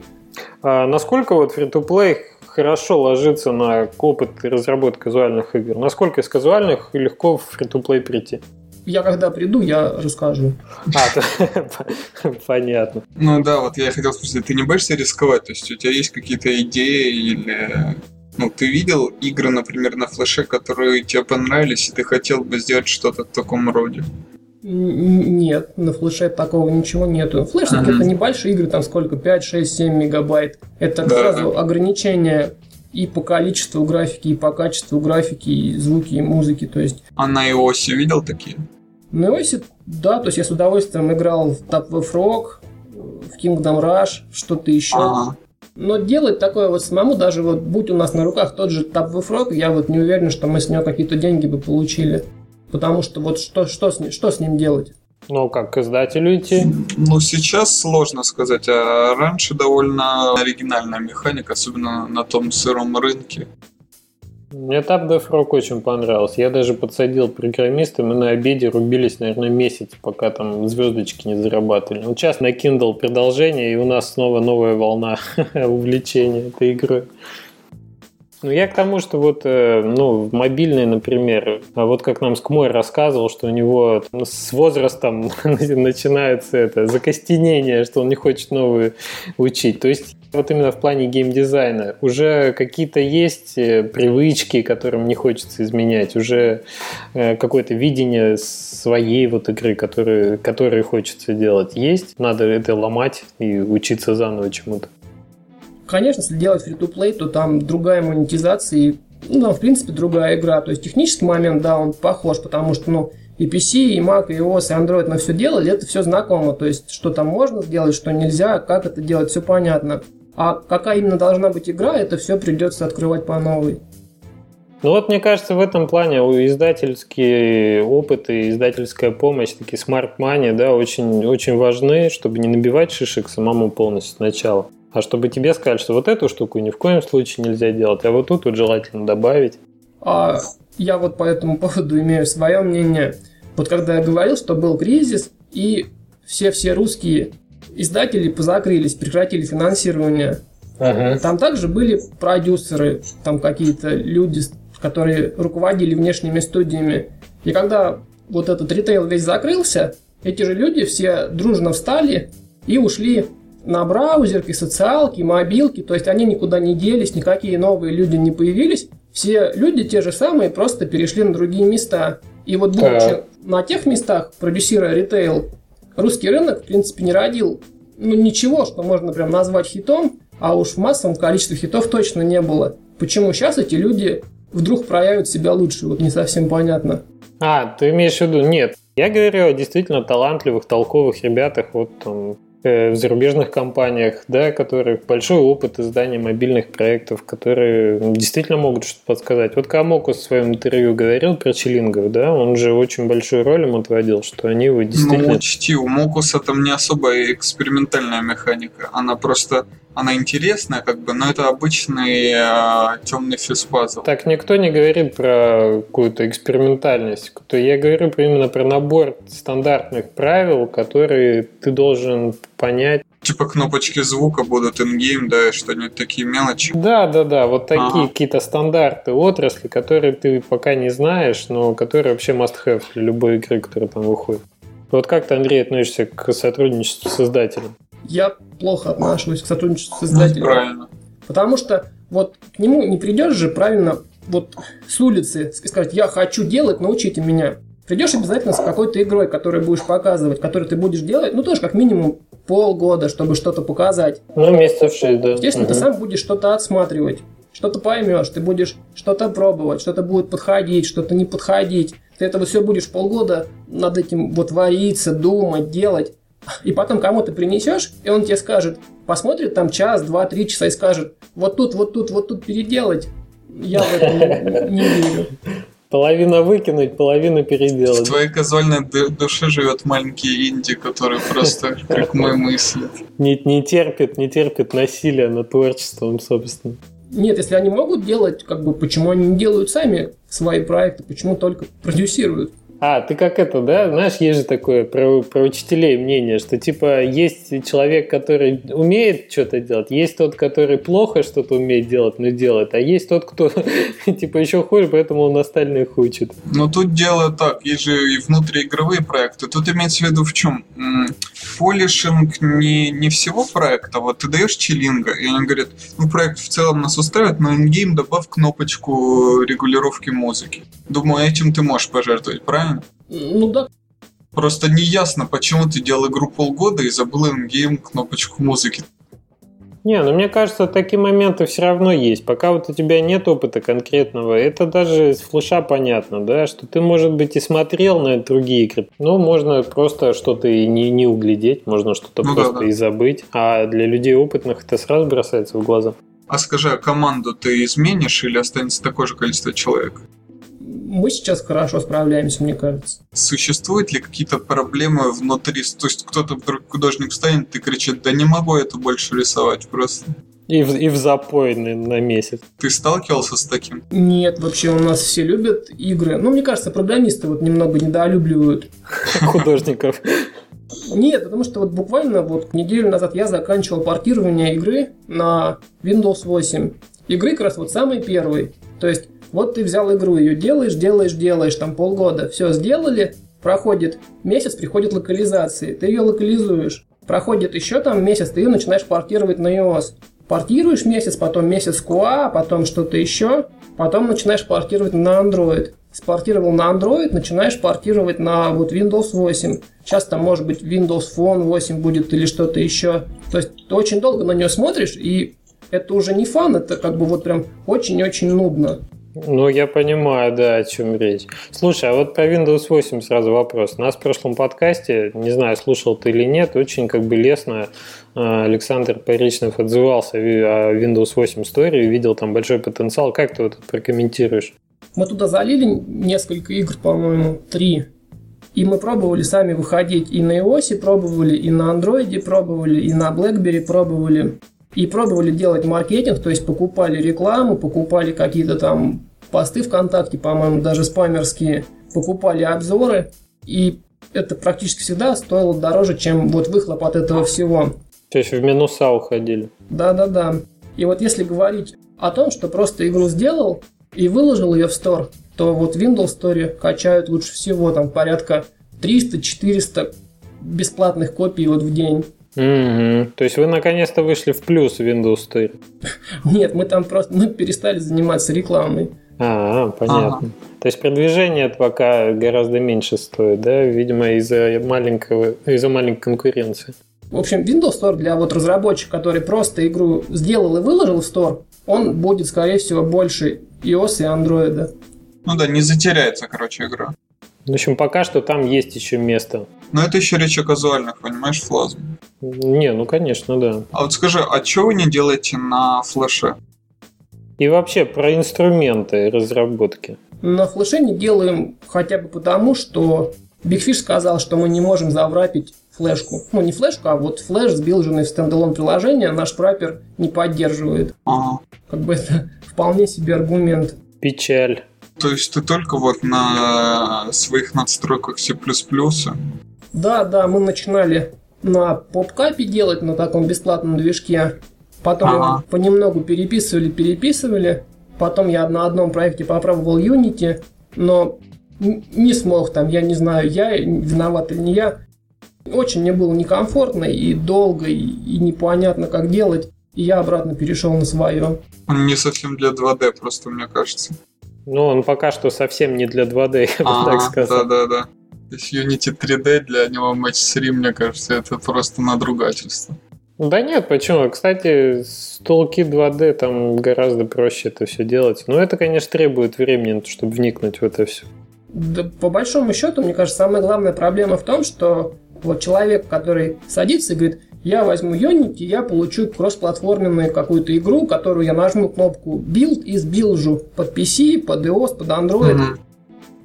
А насколько вот free-to-play хорошо ложится на опыт разработки казуальных игр? Насколько из казуальных легко в free-to-play прийти? Я когда приду, я расскажу. А, понятно. Ну да, вот я хотел спросить, ты не боишься рисковать? То есть у тебя есть какие-то идеи или... Ну, ты видел игры, например, на флеше, которые тебе понравились, и ты хотел бы сделать что-то в таком роде? Нет, на флеше такого ничего нету. Флеш uh-huh. это небольшие игры, там сколько, 5, 6, 7 мегабайт. Это да. сразу ограничение и по количеству графики, и по качеству графики, и звуки, и музыки. То есть... А на iOS видел такие? На iOS, да, то есть я с удовольствием играл в Top of Rock, в Kingdom Rush, что-то еще. Ага. Но делать такое вот самому, даже вот будь у нас на руках тот же Top of Rock, я вот не уверен, что мы с него какие-то деньги бы получили. Потому что вот что, что, с, ним, что с ним делать? Ну, как к издателю идти? Ну, сейчас сложно сказать, а раньше довольно оригинальная механика, особенно на том сыром рынке. Мне Tap Rock очень понравился. Я даже подсадил программиста, мы на обеде рубились, наверное, месяц, пока там звездочки не зарабатывали. Вот сейчас на Kindle продолжение, и у нас снова новая волна увлечения этой игрой. Ну, я к тому, что вот, э, ну, мобильный, например, а вот как нам Скмой рассказывал, что у него с возрастом начинается это закостенение, что он не хочет новые учить. То есть вот именно в плане геймдизайна уже какие-то есть э, привычки, которым не хочется изменять, уже э, какое-то видение своей вот игры, которые, которые хочется делать, есть. Надо это ломать и учиться заново чему-то. Конечно, если делать free-to-play, то там другая монетизация и, ну, там, в принципе, другая игра. То есть технический момент, да, он похож, потому что, ну, и PC, и Mac, и iOS, и Android на все делали, это все знакомо. То есть, что там можно сделать, что нельзя, как это делать, все понятно. А какая именно должна быть игра, это все придется открывать по новой. Ну вот, мне кажется, в этом плане издательские опыты и издательская помощь, такие smart money, да, очень, очень важны, чтобы не набивать шишек самому полностью сначала. А чтобы тебе сказали, что вот эту штуку ни в коем случае нельзя делать, а вот тут вот желательно добавить. А я вот по этому поводу имею свое мнение. Вот когда я говорил, что был кризис, и все-все русские издатели позакрылись, прекратили финансирование. Ага. Там также были продюсеры, там какие-то люди, которые руководили внешними студиями. И когда вот этот ритейл весь закрылся, эти же люди все дружно встали и ушли на браузерки, социалки, мобилки, то есть они никуда не делись, никакие новые люди не появились. Все люди те же самые, просто перешли на другие места. И вот будучи на тех местах, продюсируя ритейл, русский рынок, в принципе, не родил ну, ничего, что можно прям назвать хитом, а уж в массовом количестве хитов точно не было. Почему сейчас эти люди вдруг проявят себя лучше, вот не совсем понятно. А, ты имеешь в виду, нет, я говорю о действительно талантливых, толковых ребятах, вот там, в зарубежных компаниях, да, которые большой опыт издания мобильных проектов, которые действительно могут что-то подсказать. Вот Камоку в своем интервью говорил про Челингов, да, он же очень большую роль им отводил, что они его действительно... Ну, учти, у Мокуса там не особо экспериментальная механика, она просто она интересная, как бы, но это обычный э, темный физпазл. Так никто не говорит про какую-то экспериментальность. Я говорю именно про набор стандартных правил, которые ты должен понять. Типа кнопочки звука будут ингейм, да, что-нибудь такие мелочи. Да, да, да, вот такие ага. какие-то стандарты отрасли, которые ты пока не знаешь, но которые вообще must have для любой игры, которая там выходит. Вот как ты, Андрей, относишься к сотрудничеству с издателем? Я плохо отношусь к сотрудничеству с издателем. Правильно. Потому что вот к нему не придешь же правильно вот с улицы и сказать, я хочу делать, научите меня. Придешь обязательно с какой-то игрой, которую будешь показывать, которую ты будешь делать, ну тоже как минимум полгода, чтобы что-то показать. Ну, месяцев шесть, да. Естественно, угу. ты сам будешь что-то отсматривать, что-то поймешь, ты будешь что-то пробовать, что-то будет подходить, что-то не подходить. Ты это вот все будешь полгода над этим вот вариться, думать, делать и потом кому-то принесешь, и он тебе скажет, посмотрит там час, два, три часа и скажет, вот тут, вот тут, вот тут переделать. Я в это не, верю. Половина выкинуть, половину переделать. В твоей казуальной душе живет маленький инди, который просто как мы мыслит. Не, не терпит, не терпит насилия над творчеством, собственно. Нет, если они могут делать, как бы, почему они не делают сами свои проекты, почему только продюсируют? А, ты как это, да? Знаешь, есть же такое про, про учителей мнение, что типа есть человек, который умеет что-то делать, есть тот, который плохо что-то умеет делать, но делает, а есть тот, кто типа еще хуже, поэтому он остальных учит. Ну тут дело так, есть же и внутриигровые проекты. Тут имеется в виду в чем? Полишинг не, не всего проекта. Вот ты даешь чилинга, и они говорят, ну проект в целом нас устраивает, но ингейм добавь кнопочку регулировки музыки. Думаю, этим ты можешь пожертвовать, правильно? Правильно? Ну да. Просто не ясно, почему ты делал игру полгода и забыл ингейм кнопочку музыки. Не, ну мне кажется, такие моменты все равно есть. Пока вот у тебя нет опыта конкретного, это даже с флеша понятно, да, что ты, может быть, и смотрел на другие игры, но можно просто что-то и не, не углядеть, можно что-то ну, просто да, да. и забыть. А для людей опытных это сразу бросается в глаза. А скажи, а команду ты изменишь или останется такое же количество человек? Мы сейчас хорошо справляемся, мне кажется. Существуют ли какие-то проблемы внутри? То есть кто-то вдруг художник станет и кричит, да не могу это больше рисовать просто. И в, и в запой на, на месяц. Ты сталкивался с таким? Нет, вообще у нас все любят игры. Ну, мне кажется, программисты вот немного недолюбливают. Художников. Нет, потому что вот буквально вот неделю назад я заканчивал портирование игры на Windows 8. Игры как раз вот самой первой. То есть вот ты взял игру, ее делаешь, делаешь, делаешь, там полгода, все сделали, проходит месяц, приходит локализации, ты ее локализуешь. Проходит еще там месяц, ты ее начинаешь портировать на iOS. Портируешь месяц, потом месяц QA, потом что-то еще, потом начинаешь портировать на Android. Спортировал на Android, начинаешь портировать на вот Windows 8. Сейчас там может быть Windows Phone 8 будет или что-то еще. То есть ты очень долго на нее смотришь, и это уже не фан, это как бы вот прям очень-очень нудно. Ну, я понимаю, да, о чем речь. Слушай, а вот про Windows 8 сразу вопрос. Нас в прошлом подкасте, не знаю, слушал ты или нет, очень как бы лестно э, Александр Поречнов отзывался о Windows 8 Story, видел там большой потенциал. Как ты вот это прокомментируешь? Мы туда залили несколько игр, по-моему, три. И мы пробовали сами выходить и на iOS пробовали, и на Android пробовали, и на BlackBerry пробовали. И пробовали делать маркетинг, то есть покупали рекламу, покупали какие-то там посты ВКонтакте, по-моему, даже спамерские, покупали обзоры, и это практически всегда стоило дороже, чем вот выхлоп от этого всего. То есть в минуса уходили. Да-да-да. И вот если говорить о том, что просто игру сделал и выложил ее в стор, то вот Windows Store качают лучше всего, там порядка 300-400 бесплатных копий вот в день. Угу. То есть вы наконец-то вышли в плюс Windows Store? Нет, мы там просто мы перестали заниматься рекламой. А, понятно. Ага. То есть продвижение пока гораздо меньше стоит, да? Видимо, из-за маленького, из-за маленькой конкуренции. В общем, Windows Store для вот разработчика, который просто игру сделал и выложил в Store, он будет, скорее всего, больше iOS и Android. Ну да, не затеряется, короче, игра. В общем, пока что там есть еще место. Но это еще речь о казуальных, понимаешь, флазм. Не, ну конечно, да. А вот скажи, а что вы не делаете на флеше? И вообще про инструменты разработки. На флеше не делаем хотя бы потому, что Big Fish сказал, что мы не можем заврапить флешку. Ну, не флешку, а вот флеш, сбилженный в стендалон приложение, наш прапер не поддерживает. Ага. Как бы это вполне себе аргумент. Печаль. То есть ты только вот на своих надстройках C++? Да, да, мы начинали на попкапе делать, на таком бесплатном движке. Потом ага. понемногу переписывали, переписывали. Потом я на одном проекте попробовал Unity, но не смог там, я не знаю, я виноват или не я. Очень мне было некомфортно и долго, и, и непонятно, как делать. И я обратно перешел на свое. Он не совсем для 2D, просто мне кажется. Ну, он пока что совсем не для 2D, я бы так сказал. Да-да-да. То есть Unity 3D для него Match 3, мне кажется, это просто надругательство. Да нет, почему? Кстати, с Toolkit 2D там гораздо проще это все делать. Но это, конечно, требует времени, чтобы вникнуть в это все. Да, по большому счету, мне кажется, самая главная проблема в том, что вот человек, который садится и говорит, я возьму Unity, я получу кроссплатформенную какую-то игру, которую я нажму кнопку Build и сбилжу под PC, под iOS, под Android. Mm-hmm.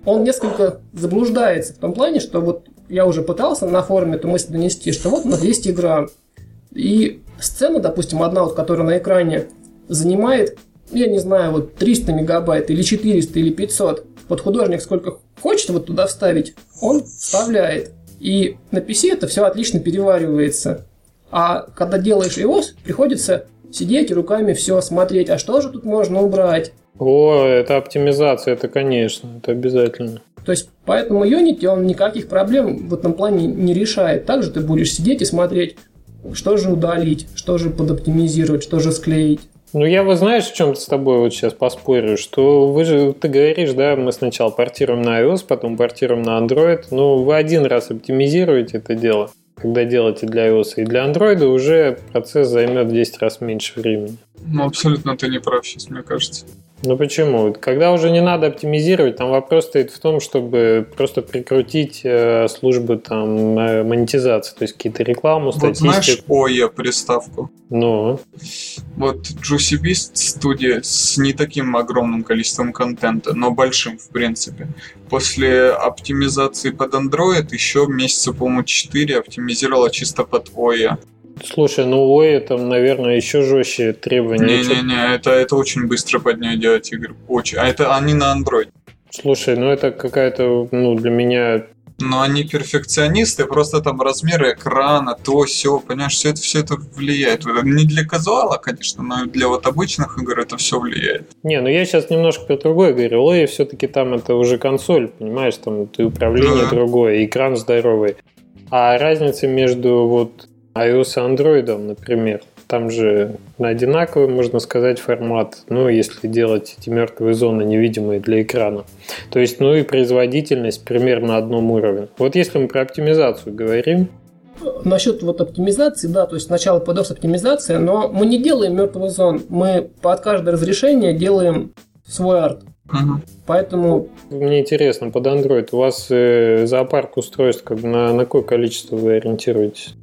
Он несколько заблуждается в том плане, что вот я уже пытался на форуме эту мысль донести, что вот у нас есть игра, и сцена, допустим, одна, вот, которая на экране занимает, я не знаю, вот 300 мегабайт или 400 или 500. Вот художник сколько хочет вот туда вставить, он вставляет. И на PC это все отлично переваривается. А когда делаешь iOS, приходится сидеть и руками все смотреть, а что же тут можно убрать? О, это оптимизация, это конечно, это обязательно. То есть, поэтому Unity, он никаких проблем в этом плане не решает. Также ты будешь сидеть и смотреть, что же удалить, что же подоптимизировать, что же склеить. Ну, я вот знаешь, в чем с тобой вот сейчас поспорю, что вы же, ты говоришь, да, мы сначала портируем на iOS, потом портируем на Android. Ну, вы один раз оптимизируете это дело когда делаете для iOS и для Android, уже процесс займет в 10 раз меньше времени. Ну, абсолютно ты не прав сейчас, мне кажется. Ну почему? Когда уже не надо оптимизировать, там вопрос стоит в том, чтобы просто прикрутить э, службы там э, монетизации, то есть какие-то рекламу, вот статистику. знаешь ОЕ приставку? Ну? Вот Juicy Beast студия с не таким огромным количеством контента, но большим в принципе. После оптимизации под Android еще месяца, по-моему, 4 оптимизировала чисто под ОЕ. Слушай, ну ой, там, наверное, еще жестче требования. Не-не-не, это, это очень быстро под нее делать игры. Очень. А это они на Android. Слушай, ну это какая-то, ну, для меня но они перфекционисты, просто там размеры экрана, то все, понимаешь, все это, все это влияет. Не для казуала, конечно, но для вот обычных игр это все влияет. Не, ну я сейчас немножко про другое говорю. Лэй все-таки там это уже консоль, понимаешь, там ты управление да. другое, экран здоровый. А разница между вот iOS и Android, например, там же одинаковый, можно сказать, формат, ну, если делать эти мертвые зоны невидимые для экрана. То есть, ну и производительность примерно на одном уровне. Вот если мы про оптимизацию говорим, Насчет вот оптимизации, да, то есть сначала подос оптимизация, но мы не делаем мертвых зон, мы под каждое разрешение делаем свой арт. Мгм. Поэтому Мне интересно, под Android у вас э, зоопарк устройств, как на, на какое количество вы ориентируетесь?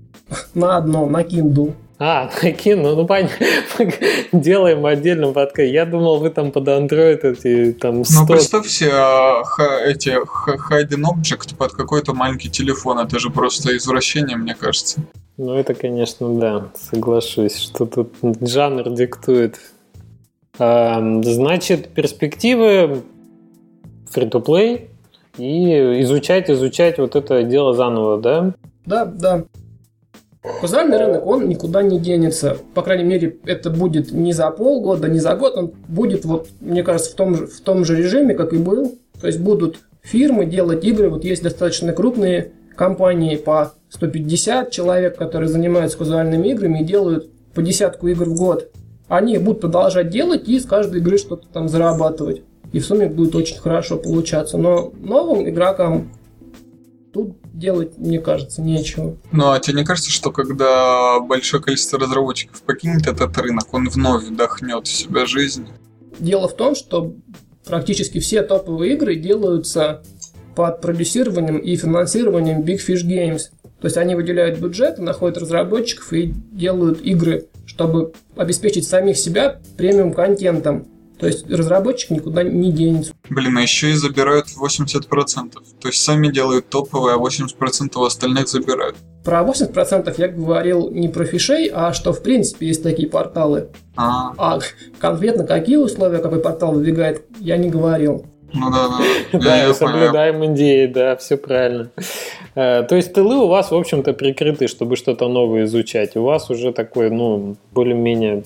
На одно, на Kindle. А, накину, ну, ну понятно. Делаем отдельно подкаст. Я думал, вы там под Android эти там Ну, 100... представь себе а, эти hidden object под какой-то маленький телефон. Это же просто извращение, мне кажется. Ну, это, конечно, да, соглашусь, что тут жанр диктует. Ам, Значит, перспективы free-to-play и изучать, изучать вот это дело заново, да? Да, да. Казуальный рынок, он никуда не денется. По крайней мере, это будет не за полгода, не за год. Он будет, вот, мне кажется, в том, же, в том же режиме, как и был. То есть будут фирмы делать игры. Вот есть достаточно крупные компании по 150 человек, которые занимаются казуальными играми и делают по десятку игр в год. Они будут продолжать делать и с каждой игры что-то там зарабатывать. И в сумме будет очень хорошо получаться. Но новым игрокам тут делать, мне кажется, нечего. Ну, а тебе не кажется, что когда большое количество разработчиков покинет этот рынок, он вновь вдохнет в себя жизнь? Дело в том, что практически все топовые игры делаются под продюсированием и финансированием Big Fish Games. То есть они выделяют бюджет, находят разработчиков и делают игры, чтобы обеспечить самих себя премиум-контентом. То есть разработчик никуда не денется. Блин, а еще и забирают 80%. То есть сами делают топовые, а 80% у остальных забирают. Про 80% я говорил не про фишей, а что в принципе есть такие порталы. А, А конкретно какие условия какой портал выдвигает, я не говорил. ну да, да. Да, соблюдаем идеи, да, все правильно. Э, То есть тылы у вас, в общем-то, прикрыты, чтобы что-то новое изучать. У вас уже такое, ну, более-менее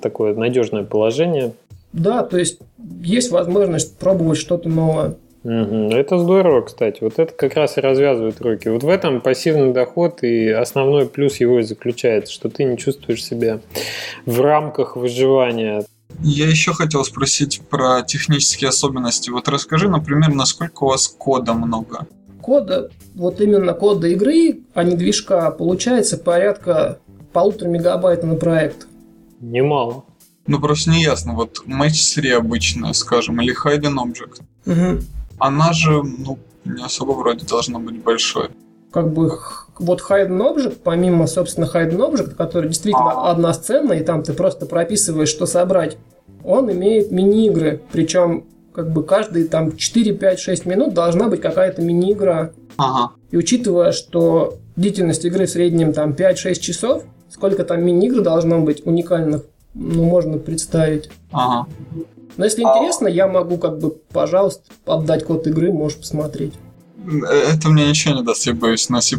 такое надежное положение. Да, то есть есть возможность пробовать что-то новое. Это здорово, кстати. Вот это как раз и развязывает руки. Вот в этом пассивный доход и основной плюс его и заключается, что ты не чувствуешь себя в рамках выживания. Я еще хотел спросить про технические особенности. Вот расскажи, например, насколько у вас кода много? Кода, вот именно кода игры, а не движка, получается порядка полутора мегабайт на проект. Немало. Ну просто не ясно. Вот Match 3 обычная, скажем, или Hidden Object. Мгм. Она же, ну, не особо вроде должна быть большой. Как бы вот Hidden Object, помимо, собственно, Hidden Object, который действительно одна сцена, и там ты просто прописываешь, что собрать, он имеет мини-игры. Причем, как бы каждые там 4, 5, 6 минут должна быть какая-то мини-игра. Ага. И учитывая, что длительность игры в среднем там 5-6 часов, сколько там мини-игр должно быть уникальных, ну, можно представить. Ага. Но если интересно, я могу как бы, пожалуйста, отдать код игры, можешь посмотреть. Это мне ничего не даст, я боюсь. На C++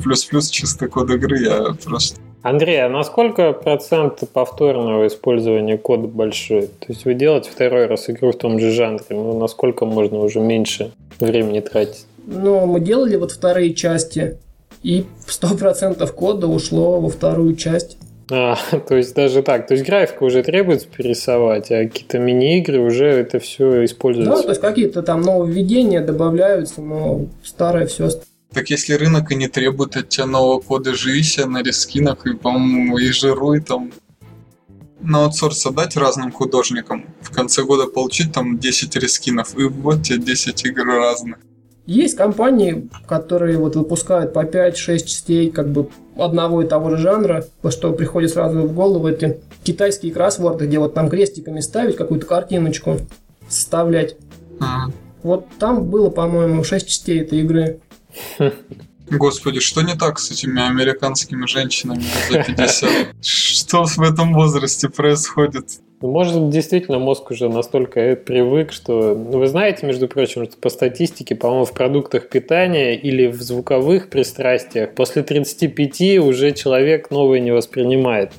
чистый код игры я просто... Андрей, а насколько процент повторного использования кода большой? То есть вы делаете второй раз игру в том же жанре, ну насколько можно уже меньше времени тратить? Но мы делали вот вторые части, и 100% кода ушло во вторую часть. А, то есть даже так. То есть графику уже требуется перерисовать, а какие-то мини-игры уже это все Да, используется. то есть какие-то там нововведения добавляются, но старое все Так если рынок и не требует от тебя нового кода, живи себе на рескинах и, по-моему, и жируй там. На аутсорс отдать разным художникам, в конце года получить там 10 рескинов, и вот тебе 10 игр разных. Есть компании, которые вот выпускают по 5-6 частей как бы одного и того же жанра, вот что приходит сразу в голову эти китайские кроссворды, где вот там крестиками ставить какую-то картиночку, составлять. Ага. Вот там было, по-моему, 6 частей этой игры. Господи, что не так с этими американскими женщинами за 50? Что в этом возрасте происходит? Может, действительно мозг уже настолько э, привык, что... Ну, вы знаете, между прочим, что по статистике, по-моему, в продуктах питания или в звуковых пристрастиях после 35 уже человек новое не воспринимает.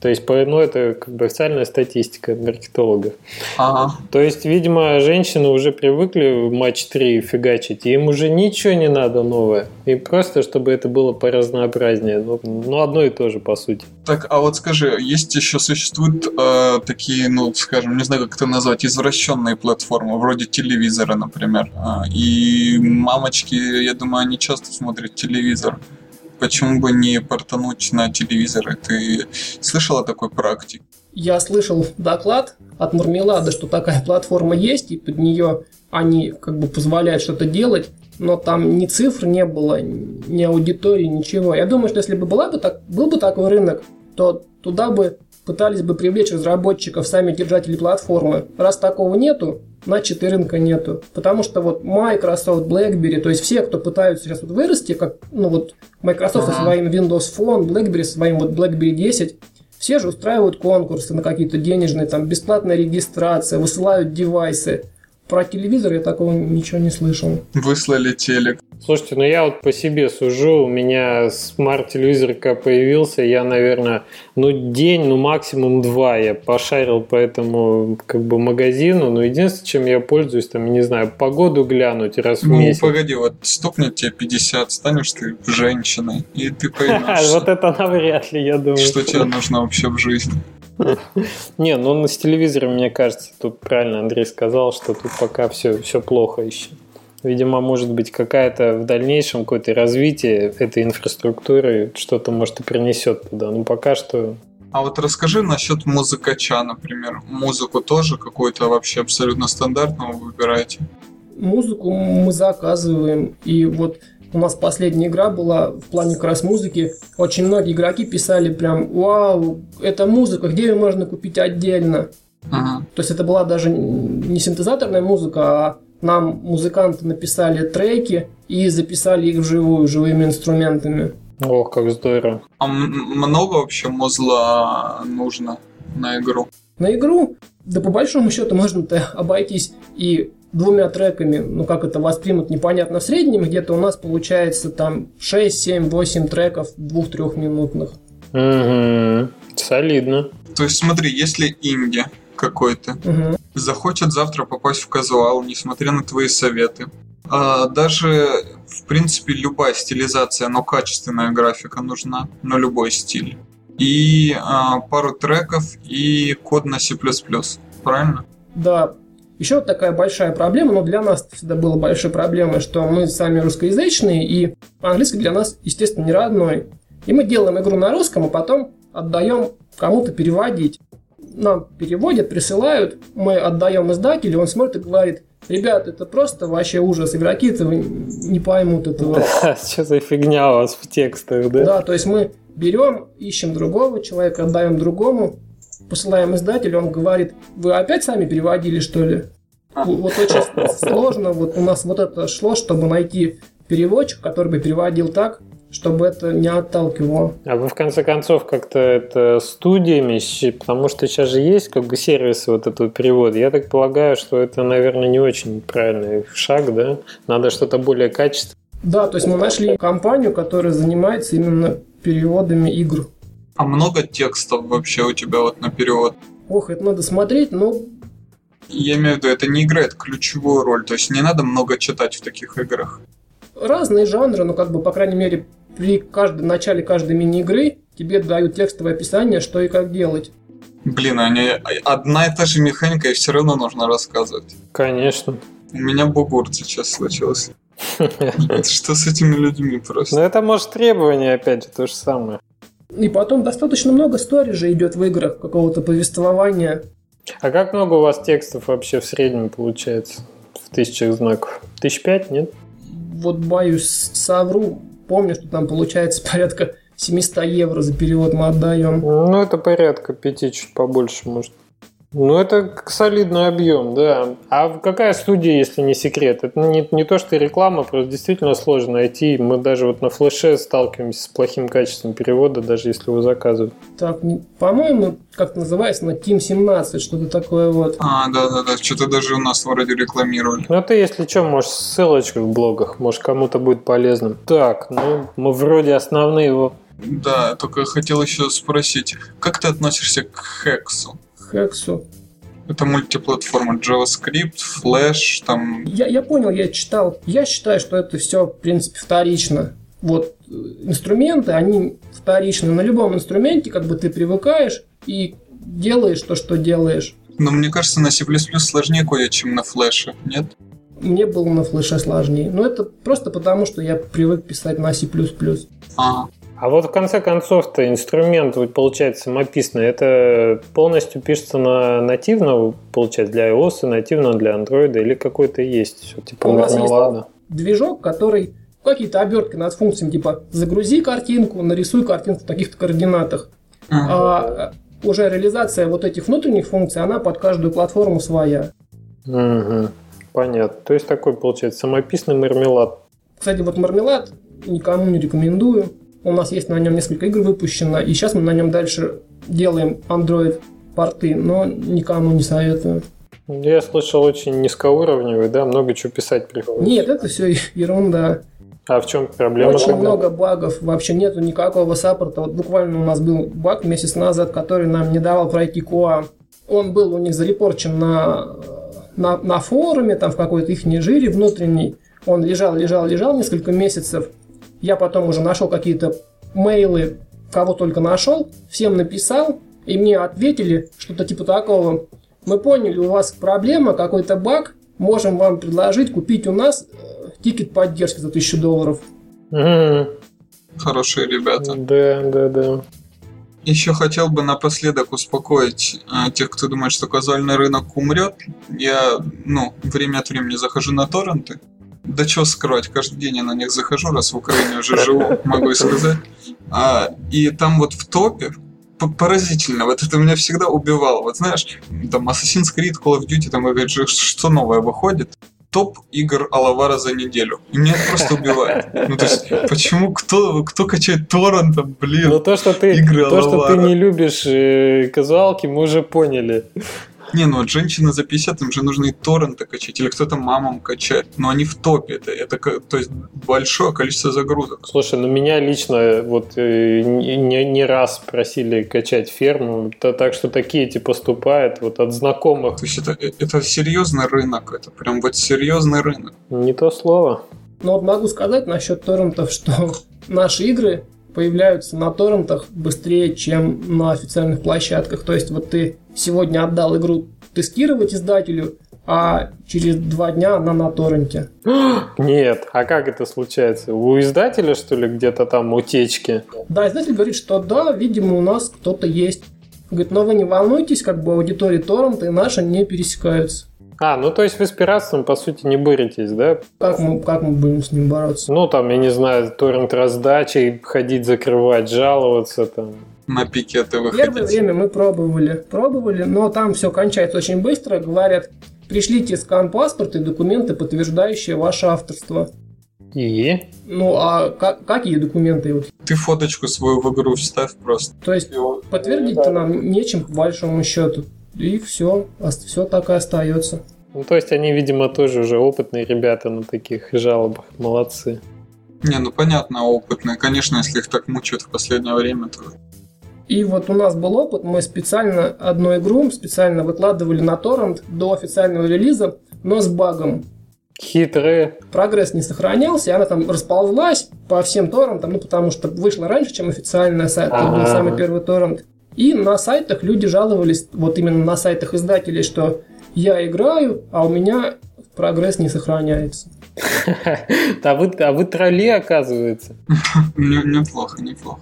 То есть, ну, это как бы официальная статистика маркетологов. Ага. То есть, видимо, женщины уже привыкли в матч 3 фигачить, и им уже ничего не надо новое. Им просто, чтобы это было поразнообразнее. Ну, ну, одно и то же, по сути. Так, а вот скажи, есть еще существуют э, такие, ну, скажем, не знаю, как это назвать, извращенные платформы, вроде телевизора, например. А, и мамочки, я думаю, они часто смотрят телевизор. Почему бы не портануть на телевизоры? Ты слышал о такой практике? я слышал доклад от Мармелада, что такая платформа есть, и под нее они как бы позволяют что-то делать, но там ни цифр не было, ни аудитории, ничего. Я думаю, что если бы была бы так, был бы такой рынок, то туда бы пытались бы привлечь разработчиков, сами держатели платформы. Раз такого нету, значит и рынка нету. Потому что вот Microsoft, BlackBerry, то есть все, кто пытаются сейчас вот вырасти, как ну вот Microsoft ага. со своим Windows Phone, BlackBerry со своим вот BlackBerry 10, все же устраивают конкурсы на какие-то денежные, там, бесплатная регистрация, высылают девайсы. Про телевизор я такого ничего не слышал. Выслали телек. Слушайте, ну я вот по себе сужу, у меня смарт-телевизор как появился, я, наверное, ну день, ну максимум два я пошарил по этому как бы магазину, но единственное, чем я пользуюсь, там, не знаю, погоду глянуть раз в ну, месяц. Ну погоди, вот стукнет тебе 50, станешь ты женщиной, и ты поймешь. Вот это навряд ли, я думаю. Что тебе нужно вообще в жизни. Не, ну с телевизором, мне кажется, тут правильно Андрей сказал, что тут пока все, все плохо еще. Видимо, может быть, какая-то в дальнейшем какое-то развитие этой инфраструктуры что-то, может, и принесет туда. Но пока что... А вот расскажи насчет музыкача, например. Музыку тоже какую-то вообще абсолютно стандартную выбираете? Музыку мы заказываем. И вот у нас последняя игра была в плане как раз музыки. Очень многие игроки писали прям, вау, это музыка, где ее можно купить отдельно? Ага. То есть это была даже не синтезаторная музыка, а нам музыканты написали треки и записали их вживую, живыми инструментами. Ох, как здорово. А много вообще музла нужно на игру? На игру? Да по большому счету можно-то обойтись и двумя треками, ну как это воспримут, непонятно в среднем, где-то у нас получается там 6, 7, 8 треков двух-трехминутных. Угу, солидно. То есть смотри, если инди какой-то угу. захочет завтра попасть в казуал, несмотря на твои советы, а, даже, в принципе, любая стилизация, но качественная графика нужна, на любой стиль. И а, пару треков и код на C++, правильно? Да, еще такая большая проблема, но для нас всегда была большой проблемой, что мы сами русскоязычные, и английский для нас, естественно, не родной. И мы делаем игру на русском, а потом отдаем кому-то переводить. Нам переводят, присылают, мы отдаем издателю, он смотрит и говорит, ребят, это просто вообще ужас, игроки-то не поймут этого. Да, что за фигня у вас в текстах, да? Да, то есть мы берем, ищем другого человека, отдаем другому, посылаем издателю, он говорит, вы опять сами переводили, что ли? Вот очень сложно, вот у нас вот это шло, чтобы найти переводчик, который бы переводил так, чтобы это не отталкивало. А вы в конце концов как-то это студиями, потому что сейчас же есть как бы сервисы вот этого перевода. Я так полагаю, что это, наверное, не очень правильный шаг, да? Надо что-то более качественное. Да, то есть мы нашли компанию, которая занимается именно переводами игр. А много текстов вообще у тебя вот на перевод? Ох, это надо смотреть, но... Я имею в виду, это не играет ключевую роль, то есть не надо много читать в таких играх. Разные жанры, но как бы, по крайней мере, при каждом начале каждой мини-игры тебе дают текстовое описание, что и как делать. Блин, они одна и та же механика, и все равно нужно рассказывать. Конечно. У меня бугур сейчас случился. Что с этими людьми просто? Ну это может требование, опять же, то же самое. И потом достаточно много историй же идет в играх, какого-то повествования. А как много у вас текстов вообще в среднем получается? В тысячах знаков? Тысяч пять, нет? Вот боюсь, совру. Помню, что там получается порядка 700 евро за перевод мы отдаем. Ну, это порядка пяти, чуть побольше, может. Ну, это солидный объем, да. А какая студия, если не секрет? Это не, не то, что реклама, просто действительно сложно найти. Мы даже вот на флеше сталкиваемся с плохим качеством перевода, даже если его заказывают. Так, по-моему, как называется, на Team 17, что-то такое вот. А, да-да-да, что-то даже у нас вроде рекламировали. Ну, ты, если что, можешь ссылочку в блогах, может, кому-то будет полезным. Так, ну, мы вроде основные его... Да, только хотел еще спросить, как ты относишься к Хексу? Hexu. Это мультиплатформа JavaScript, Flash, там... Я, я понял, я читал. Я считаю, что это все, в принципе, вторично. Вот э, инструменты, они вторичны. На любом инструменте как бы ты привыкаешь и делаешь то, что делаешь. Но мне кажется, на C++ сложнее кое, чем на флеше, нет? Мне было на флеше сложнее. Но это просто потому, что я привык писать на C++. А, А вот в конце концов-то инструмент, получается, самописный, это полностью пишется на нативно, получается, для iOS, нативно для Android, или какой-то есть, типа У нас есть мармелада? движок, который какие-то обертки над функциями, типа загрузи картинку, нарисуй картинку в таких-то координатах. А уже реализация вот этих внутренних функций, она под каждую платформу своя. Мгм. Понятно. То есть такой, получается, самописный мармелад. Кстати, вот мармелад никому не рекомендую. У нас есть на нем несколько игр выпущено, и сейчас мы на нем дальше делаем Android порты, но никому не советую. Я слышал, очень низкоуровневый, да, много чего писать приходится. Нет, это все ерунда. А в чем проблема? Очень тогда? много багов, вообще нету никакого саппорта. Вот буквально у нас был баг месяц назад, который нам не давал пройти QA. Он был у них зарепорчен на, на, на форуме, там в какой-то их жире внутренней. Он лежал, лежал, лежал несколько месяцев. Я потом уже нашел какие-то мейлы, кого только нашел, всем написал, и мне ответили что-то типа такого. Мы поняли, у вас проблема, какой-то баг, можем вам предложить купить у нас э, тикет поддержки за 1000 долларов. Хорошие ребята. Да, да, да. Еще хотел бы напоследок успокоить э, тех, кто думает, что казуальный рынок умрет. Я, ну, время от времени захожу на торренты. Да что скрывать, каждый день я на них захожу, раз в Украине уже живу, могу и сказать. А, и там вот в топе поразительно, вот это меня всегда убивало. Вот знаешь, там Assassin's Creed, Call of Duty, там говорит, что новое выходит. Топ игр Алавара за неделю. И меня это просто убивает. Ну, то есть, почему кто, кто качает торрентом, блин? Но то, что ты, Игры то, что ты Алавара. не любишь э, казуалки, мы уже поняли. Не, ну вот женщины за 50, им же нужно и торренты качать, или кто-то мамам качает. Но они в топе, это, это то есть большое количество загрузок. Слушай, ну меня лично вот э, не, не- раз просили качать ферму, то- так что такие эти поступают вот от знакомых. То есть это, э, это серьезный рынок, это прям вот серьезный рынок. Не то слово. Но вот могу сказать насчет торрентов, что наши игры появляются на торрентах быстрее, чем на официальных площадках. То есть вот ты сегодня отдал игру тестировать издателю, а через два дня она на торренте. Нет, а как это случается? У издателя, что ли, где-то там утечки? Да, издатель говорит, что да, видимо, у нас кто-то есть. Говорит, но вы не волнуйтесь, как бы аудитории торрента и наши не пересекаются. А, ну то есть вы с пиратством, по сути, не боретесь, да? Как мы, как мы будем с ним бороться? Ну, там, я не знаю, торрент раздачей, ходить закрывать, жаловаться там. На пикеты Первое выходить. время мы пробовали, пробовали, но там все кончается очень быстро. Говорят, пришлите скан паспорта и документы, подтверждающие ваше авторство. И? Ну, а как, какие документы? Ты фоточку свою в игру вставь просто. То есть подтвердить-то нам нечем, по большому счету. И все, все так и остается. Ну, то есть они, видимо, тоже уже опытные ребята на таких жалобах. Молодцы. Не, ну понятно, опытные. Конечно, если их так мучают в последнее время, то И вот у нас был опыт, мы специально одну игру специально выкладывали на торрент до официального релиза, но с багом. Хитрые. Прогресс не сохранялся, и она там расползлась по всем торрентам, ну потому что вышла раньше, чем официальный сайт, это был самый первый торрент. И на сайтах люди жаловались, вот именно на сайтах издателей, что я играю, а у меня прогресс не сохраняется. А вы, а вы тролли, оказывается. не- неплохо, неплохо.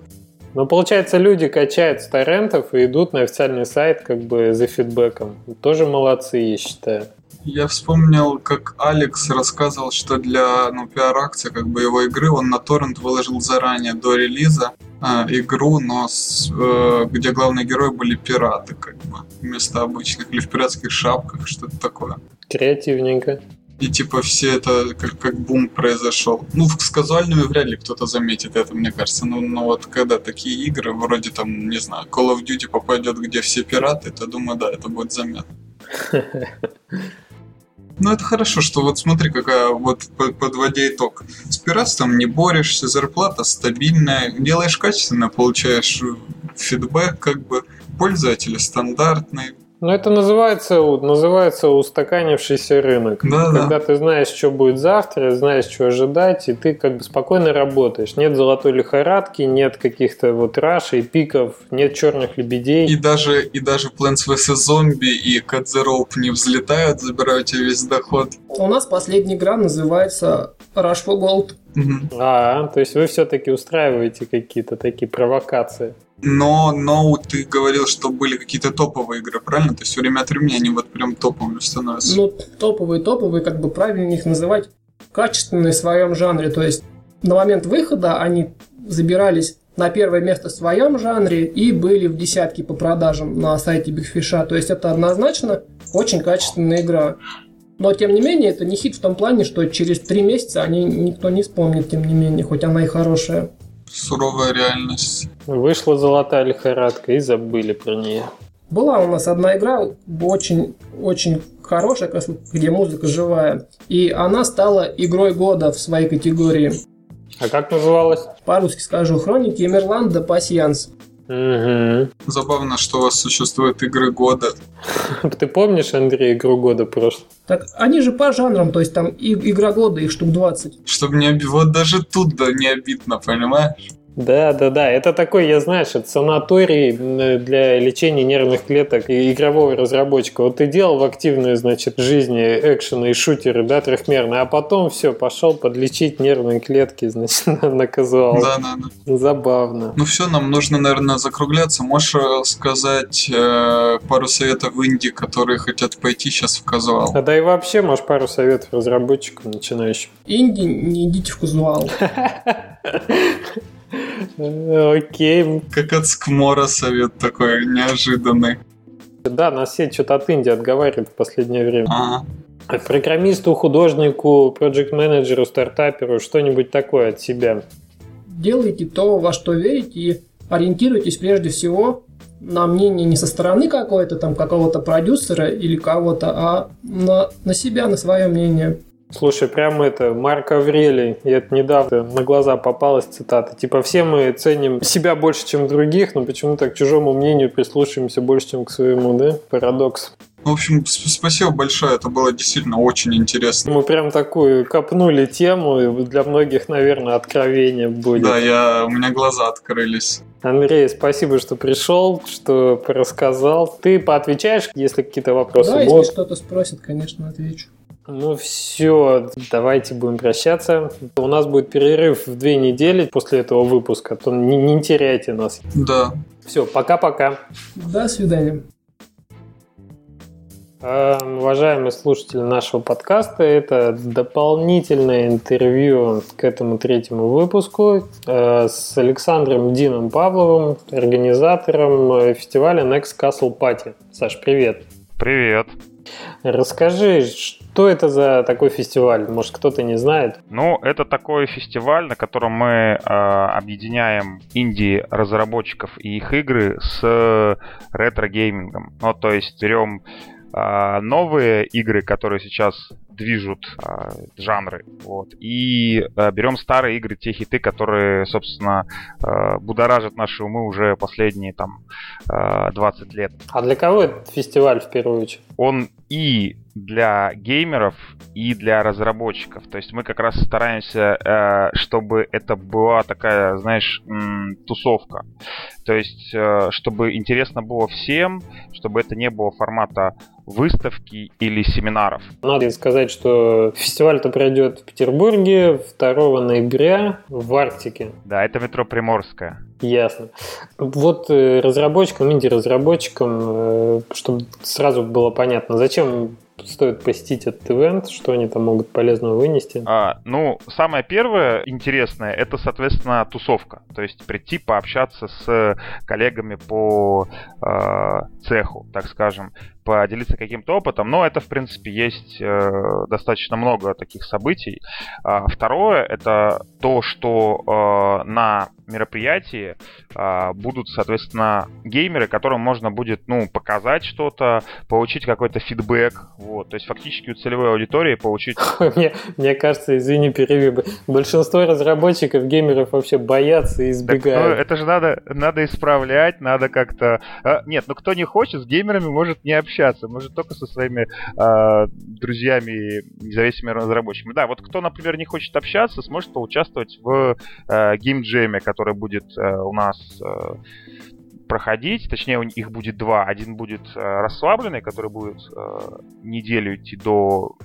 Ну, получается, люди качают с торрентов и идут на официальный сайт как бы за фидбэком. Тоже молодцы, я считаю. Я вспомнил, как Алекс рассказывал, что для ну, пиар-акции как бы его игры он на торрент выложил заранее до релиза а, игру, но с, э, где главные герои были пираты, как бы, вместо обычных, или в пиратских шапках, что-то такое. Креативненько. И типа все это как, как бум произошел. Ну, с казуальными вряд ли кто-то заметит это, мне кажется. Ну, но вот когда такие игры, вроде там, не знаю, Call of Duty попадет, где все пираты, то думаю, да, это будет заметно. Ну, это хорошо, что вот смотри, какая вот по- подводя итог. С пиратством не борешься, зарплата стабильная, делаешь качественно, получаешь фидбэк, как бы, пользователи стандартные. Ну, это называется, называется устаканившийся рынок. Да, да. Когда ты знаешь, что будет завтра, знаешь, что ожидать, и ты как бы спокойно работаешь. Нет золотой лихорадки, нет каких-то вот рашей, пиков, нет черных лебедей. И даже, и даже Plants vs. Zombie и Cut the Rope не взлетают, забирают тебе весь доход. У нас последняя игра называется Rush for Gold. А, то есть вы все-таки устраиваете какие-то такие провокации. Но, но ты говорил, что были какие-то топовые игры, правильно? То есть время от времени они вот прям топовыми становятся. Ну, топовые-топовые, как бы правильно их называть, качественные в своем жанре. То есть на момент выхода они забирались на первое место в своем жанре и были в десятке по продажам на сайте Fish. То есть это однозначно очень качественная игра. Но, тем не менее, это не хит в том плане, что через три месяца они никто не вспомнит, тем не менее, хоть она и хорошая. Суровая реальность. Вышла золотая лихорадка и забыли про нее. Была у нас одна игра очень, очень хорошая, как раз вот, где музыка живая. И она стала игрой года в своей категории. А как называлась? По-русски скажу. Хроники Эмерланда Пасьянс. Угу. Забавно, что у вас существуют игры года. Ты помнишь, Андрей, игру года прошлого? Так они же по жанрам, то есть там и игра года, их штук 20. Чтобы не оби... Вот даже тут да не обидно, понимаешь? Да, да, да. Это такой, я знаешь, это санаторий для лечения нервных клеток и игрового разработчика. Вот ты делал в активной, значит, жизни экшены и шутеры, да, трехмерные, а потом все, пошел подлечить нервные клетки, значит, на казуал. Да, да, да. Забавно. Ну все, нам нужно, наверное, закругляться. Можешь э, сказать э, пару советов в Индии, которые хотят пойти сейчас в казуал? А да и вообще, может, пару советов разработчикам начинающим. Инди, не идите в казуал. Окей. Как от Скмора совет такой неожиданный. Да, нас все что-то от Индии отговаривают в последнее время. Ага. Программисту, художнику, проект-менеджеру, стартаперу, что-нибудь такое от себя. Делайте то, во что верите, и ориентируйтесь прежде всего на мнение не со стороны какой-то там какого-то продюсера или кого-то, а на, на себя, на свое мнение. Слушай, прям это, Марк Аврелий, и это недавно на глаза попалась цитата. Типа, все мы ценим себя больше, чем других, но почему-то к чужому мнению прислушиваемся больше, чем к своему, да? Парадокс. В общем, сп- спасибо большое, это было действительно очень интересно. Мы прям такую копнули тему, и для многих, наверное, откровение будет. Да, я, у меня глаза открылись. Андрей, спасибо, что пришел, что рассказал. Ты поотвечаешь, если какие-то вопросы да, если будут? кто-то спросит, конечно, отвечу. Ну все, давайте будем прощаться. У нас будет перерыв в две недели после этого выпуска, то не, не теряйте нас. Да. Все, пока-пока. До свидания. Э, Уважаемые слушатели нашего подкаста, это дополнительное интервью к этому третьему выпуску э, с Александром Дином Павловым, организатором э, фестиваля Next Castle Party. Саш, привет. Привет. Расскажи, что это за такой фестиваль? Может, кто-то не знает? Ну, это такой фестиваль, на котором мы э, объединяем инди-разработчиков и их игры с ретро-геймингом. Ну, то есть берем э, новые игры, которые сейчас движут э, жанры, вот, и э, берем старые игры, те хиты, которые, собственно, э, будоражат наши умы уже последние там э, 20 лет. А для кого этот фестиваль в первую очередь? он и для геймеров, и для разработчиков. То есть мы как раз стараемся, э, чтобы это была такая, знаешь, тусовка. То есть, э, чтобы интересно было всем, чтобы это не было формата выставки или семинаров. Надо сказать, что фестиваль-то пройдет в Петербурге 2 ноября в Арктике. Да, это метро Приморская. Ясно. Вот э, разработчикам, инди-разработчикам, чтобы сразу было понятно, зачем стоит посетить этот ивент, что они там могут полезного вынести. А, ну, самое первое интересное, это, соответственно, тусовка. То есть прийти пообщаться с коллегами по э, цеху, так скажем, поделиться каким-то опытом. Но это, в принципе, есть э, достаточно много таких событий. А второе, это то, что э, на мероприятии э, будут, соответственно, геймеры, которым можно будет, ну, показать что-то, получить какой-то фидбэк, вот, то есть фактически у целевой аудитории получить... Мне, мне кажется, извини, перебью, большинство разработчиков, геймеров вообще боятся и Так, ну, избегают. это же надо, надо исправлять, надо как-то... Нет, ну кто не хочет, с геймерами может не общаться, может только со своими а, друзьями, независимыми разработчиками. Да, вот кто, например, не хочет общаться, сможет поучаствовать в а, геймджеме, который будет а, у нас а, проходить, точнее, у них будет два. Один будет э, расслабленный, который будет э, неделю идти до э,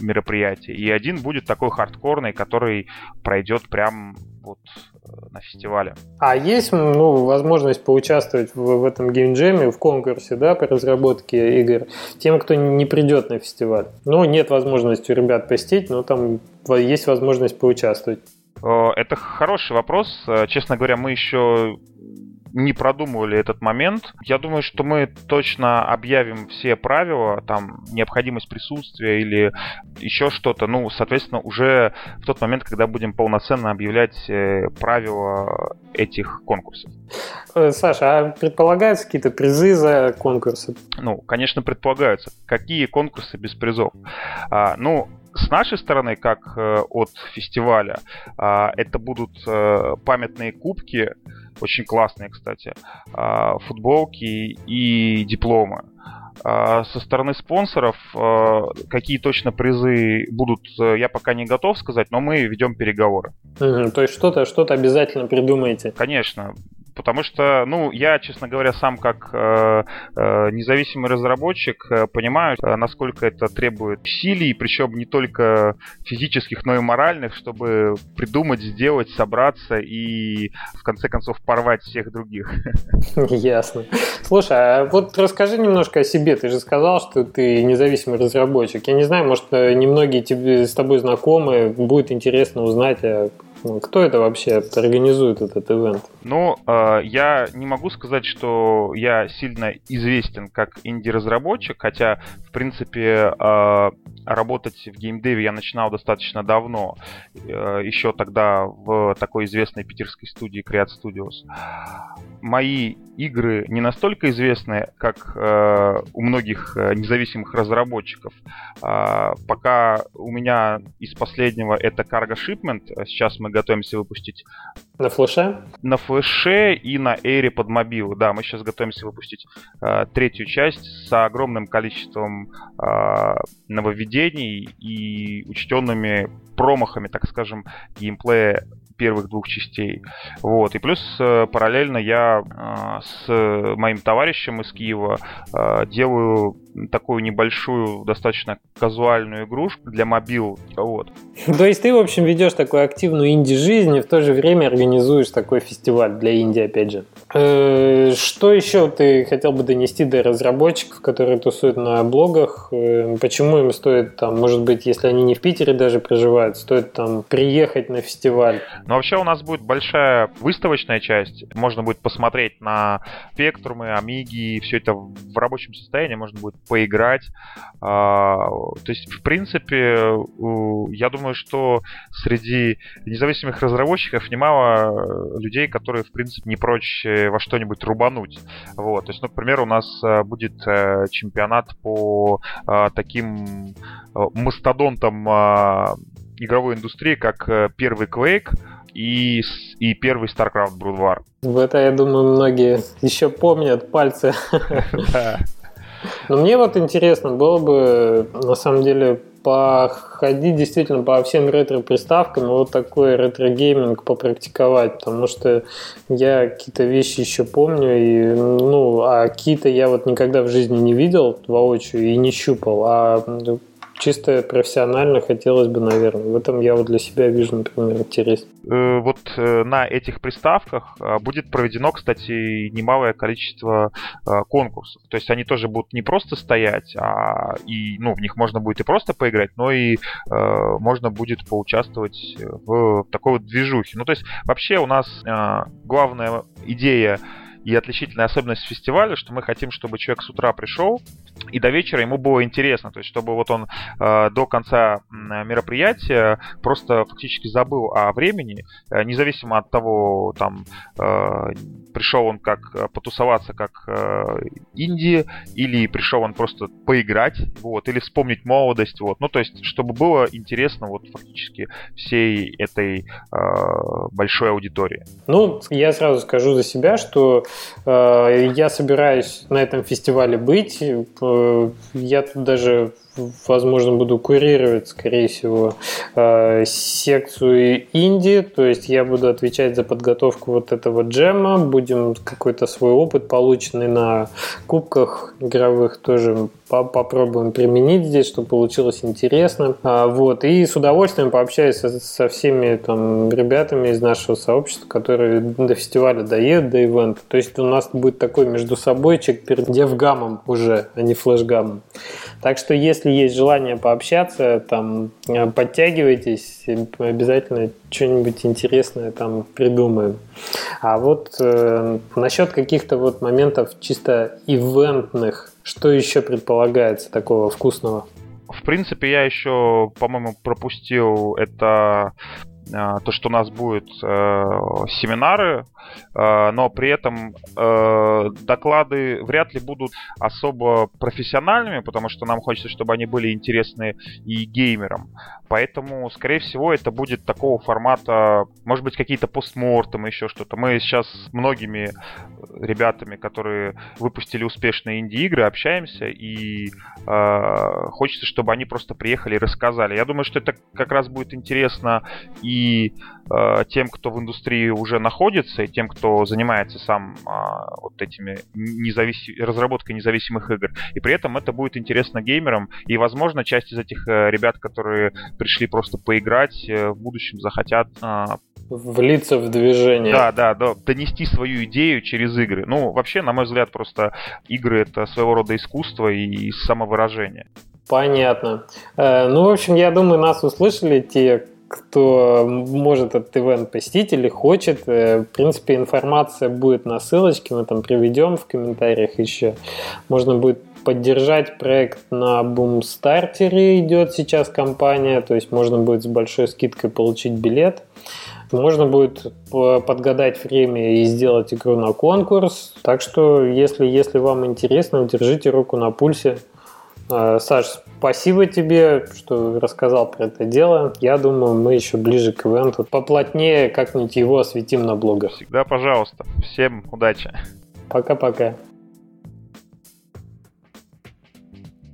мероприятия, и один будет такой хардкорный, который пройдет прям вот э, на фестивале. А есть ну, возможность поучаствовать в, в этом геймджеме, в конкурсе, да, по разработке игр, тем, кто не придет на фестиваль? Ну, нет возможности у ребят посетить, но там есть возможность поучаствовать. Э, это хороший вопрос. Э, честно говоря, мы еще не продумывали этот момент. Я думаю, что мы точно объявим все правила, там, необходимость присутствия или еще что-то. Ну, соответственно, уже в тот момент, когда будем полноценно объявлять э, правила этих конкурсов. Э, Саша, а предполагаются какие-то призы за конкурсы? Ну, конечно, предполагаются. Какие конкурсы без призов? А, ну, с нашей стороны, как э, от фестиваля, э, это будут памятные кубки, очень классные, кстати, э, футболки и дипломы. Э, со стороны спонсоров, э, какие точно призы будут, э, я пока не готов сказать, но мы ведем переговоры. Угу, то есть что-то что обязательно придумаете? Конечно. Потому что, ну, я, честно говоря, сам как э, э, независимый разработчик э, понимаю, э, насколько это требует усилий, причем не только физических, но и моральных, чтобы придумать, сделать, собраться и в конце концов порвать всех других. Ясно. Слушай, а вот расскажи немножко о себе. Ты же сказал, что ты независимый разработчик. Я не знаю, может, немногие тебе с тобой знакомы, будет интересно узнать о кто это вообще организует этот ивент? Ну, э, я не могу сказать, что я сильно известен как инди-разработчик, хотя, в принципе, э, работать в геймдеве я начинал достаточно давно, э, еще тогда в такой известной питерской студии Create Studios. Мои игры не настолько известны, как э, у многих э, независимых разработчиков. Э, пока у меня из последнего это Cargo Shipment, сейчас мы готовимся выпустить на флеше? На флеше и на эйре под мобилы. Да, мы сейчас готовимся выпустить э, третью часть с огромным количеством э, нововведений и учтенными промахами, так скажем, геймплея первых двух частей. Вот. И плюс э, параллельно я э, с моим товарищем из Киева э, делаю такую небольшую, достаточно казуальную игрушку для мобил. Вот. То есть ты, в общем, ведешь такую активную инди-жизнь и в то же время организуешь такой фестиваль для инди, опять же. Что еще ты хотел бы донести до разработчиков, которые тусуют на блогах? Почему им стоит, там, может быть, если они не в Питере даже проживают, стоит там приехать на фестиваль? Но вообще у нас будет большая выставочная часть. Можно будет посмотреть на спектрумы, амиги, все это в рабочем состоянии, можно будет поиграть. А, то есть, в принципе, я думаю, что среди независимых разработчиков немало людей, которые, в принципе, не прочь во что-нибудь рубануть. Вот. То есть, например, у нас э, будет э, чемпионат по э, таким мастодонтам игровой индустрии, как первый Quake, и, и первый StarCraft Brood War. В это, я думаю, многие еще помнят пальцы. Да. Но мне вот интересно было бы, на самом деле, походить действительно по всем ретро-приставкам и вот такой ретро-гейминг попрактиковать, потому что я какие-то вещи еще помню, и, ну, а какие-то я вот никогда в жизни не видел воочию и не щупал, а чисто профессионально хотелось бы, наверное. В этом я вот для себя вижу, например, интерес. Э, вот э, на этих приставках э, будет проведено, кстати, немалое количество конкурсов. То есть они тоже будут не просто стоять, а и ну, в них можно будет и просто поиграть, но и можно будет поучаствовать в такой вот движухе. Ну, то есть вообще у нас главная идея и отличительная особенность фестиваля, что мы хотим, чтобы человек с утра пришел, и до вечера ему было интересно, то есть чтобы вот он э, до конца мероприятия просто фактически забыл о времени, э, независимо от того, там э, пришел он как э, потусоваться как э, Индии, или пришел он просто поиграть, вот, или вспомнить молодость, вот, ну то есть чтобы было интересно вот фактически всей этой э, большой аудитории. Ну, я сразу скажу за себя, что я собираюсь на этом фестивале быть. Э, я тут даже возможно, буду курировать, скорее всего, э, секцию инди, то есть я буду отвечать за подготовку вот этого джема, будем какой-то свой опыт, полученный на кубках игровых, тоже попробуем применить здесь, чтобы получилось интересно. А, вот. И с удовольствием пообщаюсь со, со всеми там, ребятами из нашего сообщества, которые до фестиваля доедут, до ивента. То есть у нас будет такой между собойчик перед девгамом уже, а не флешгамом. Так что если есть желание пообщаться, там, э, подтягивайтесь, обязательно что-нибудь интересное там придумаем. А вот э, насчет каких-то вот моментов чисто ивентных, что еще предполагается такого вкусного? В принципе, я еще, по-моему, пропустил это то, что у нас будут э, семинары, э, но при этом э, доклады вряд ли будут особо профессиональными, потому что нам хочется, чтобы они были интересны и геймерам. Поэтому, скорее всего, это будет такого формата, может быть, какие-то постмортом, еще что-то. Мы сейчас с многими ребятами, которые выпустили успешные инди-игры, общаемся, и э, хочется, чтобы они просто приехали и рассказали. Я думаю, что это как раз будет интересно и э, тем, кто в индустрии уже находится, и тем, кто занимается сам э, вот этими независим... разработкой независимых игр. И при этом это будет интересно геймерам, и, возможно, часть из этих э, ребят, которые пришли просто поиграть, э, в будущем захотят э, влиться в движение. Да, да, да, донести свою идею через игры. Ну, вообще, на мой взгляд, просто игры это своего рода искусство и самовыражение. Понятно. Э, ну, в общем, я думаю, нас услышали те, кто может этот ивент посетить или хочет. Э, в принципе, информация будет на ссылочке, мы там приведем в комментариях еще. Можно будет поддержать проект на Бумстартере идет сейчас компания, то есть можно будет с большой скидкой получить билет. Можно будет подгадать время и сделать игру на конкурс. Так что, если, если вам интересно, держите руку на пульсе. А, Саш, спасибо тебе, что рассказал про это дело. Я думаю, мы еще ближе к ивенту поплотнее как-нибудь его осветим на блогах. Всегда пожалуйста. Всем удачи. Пока-пока.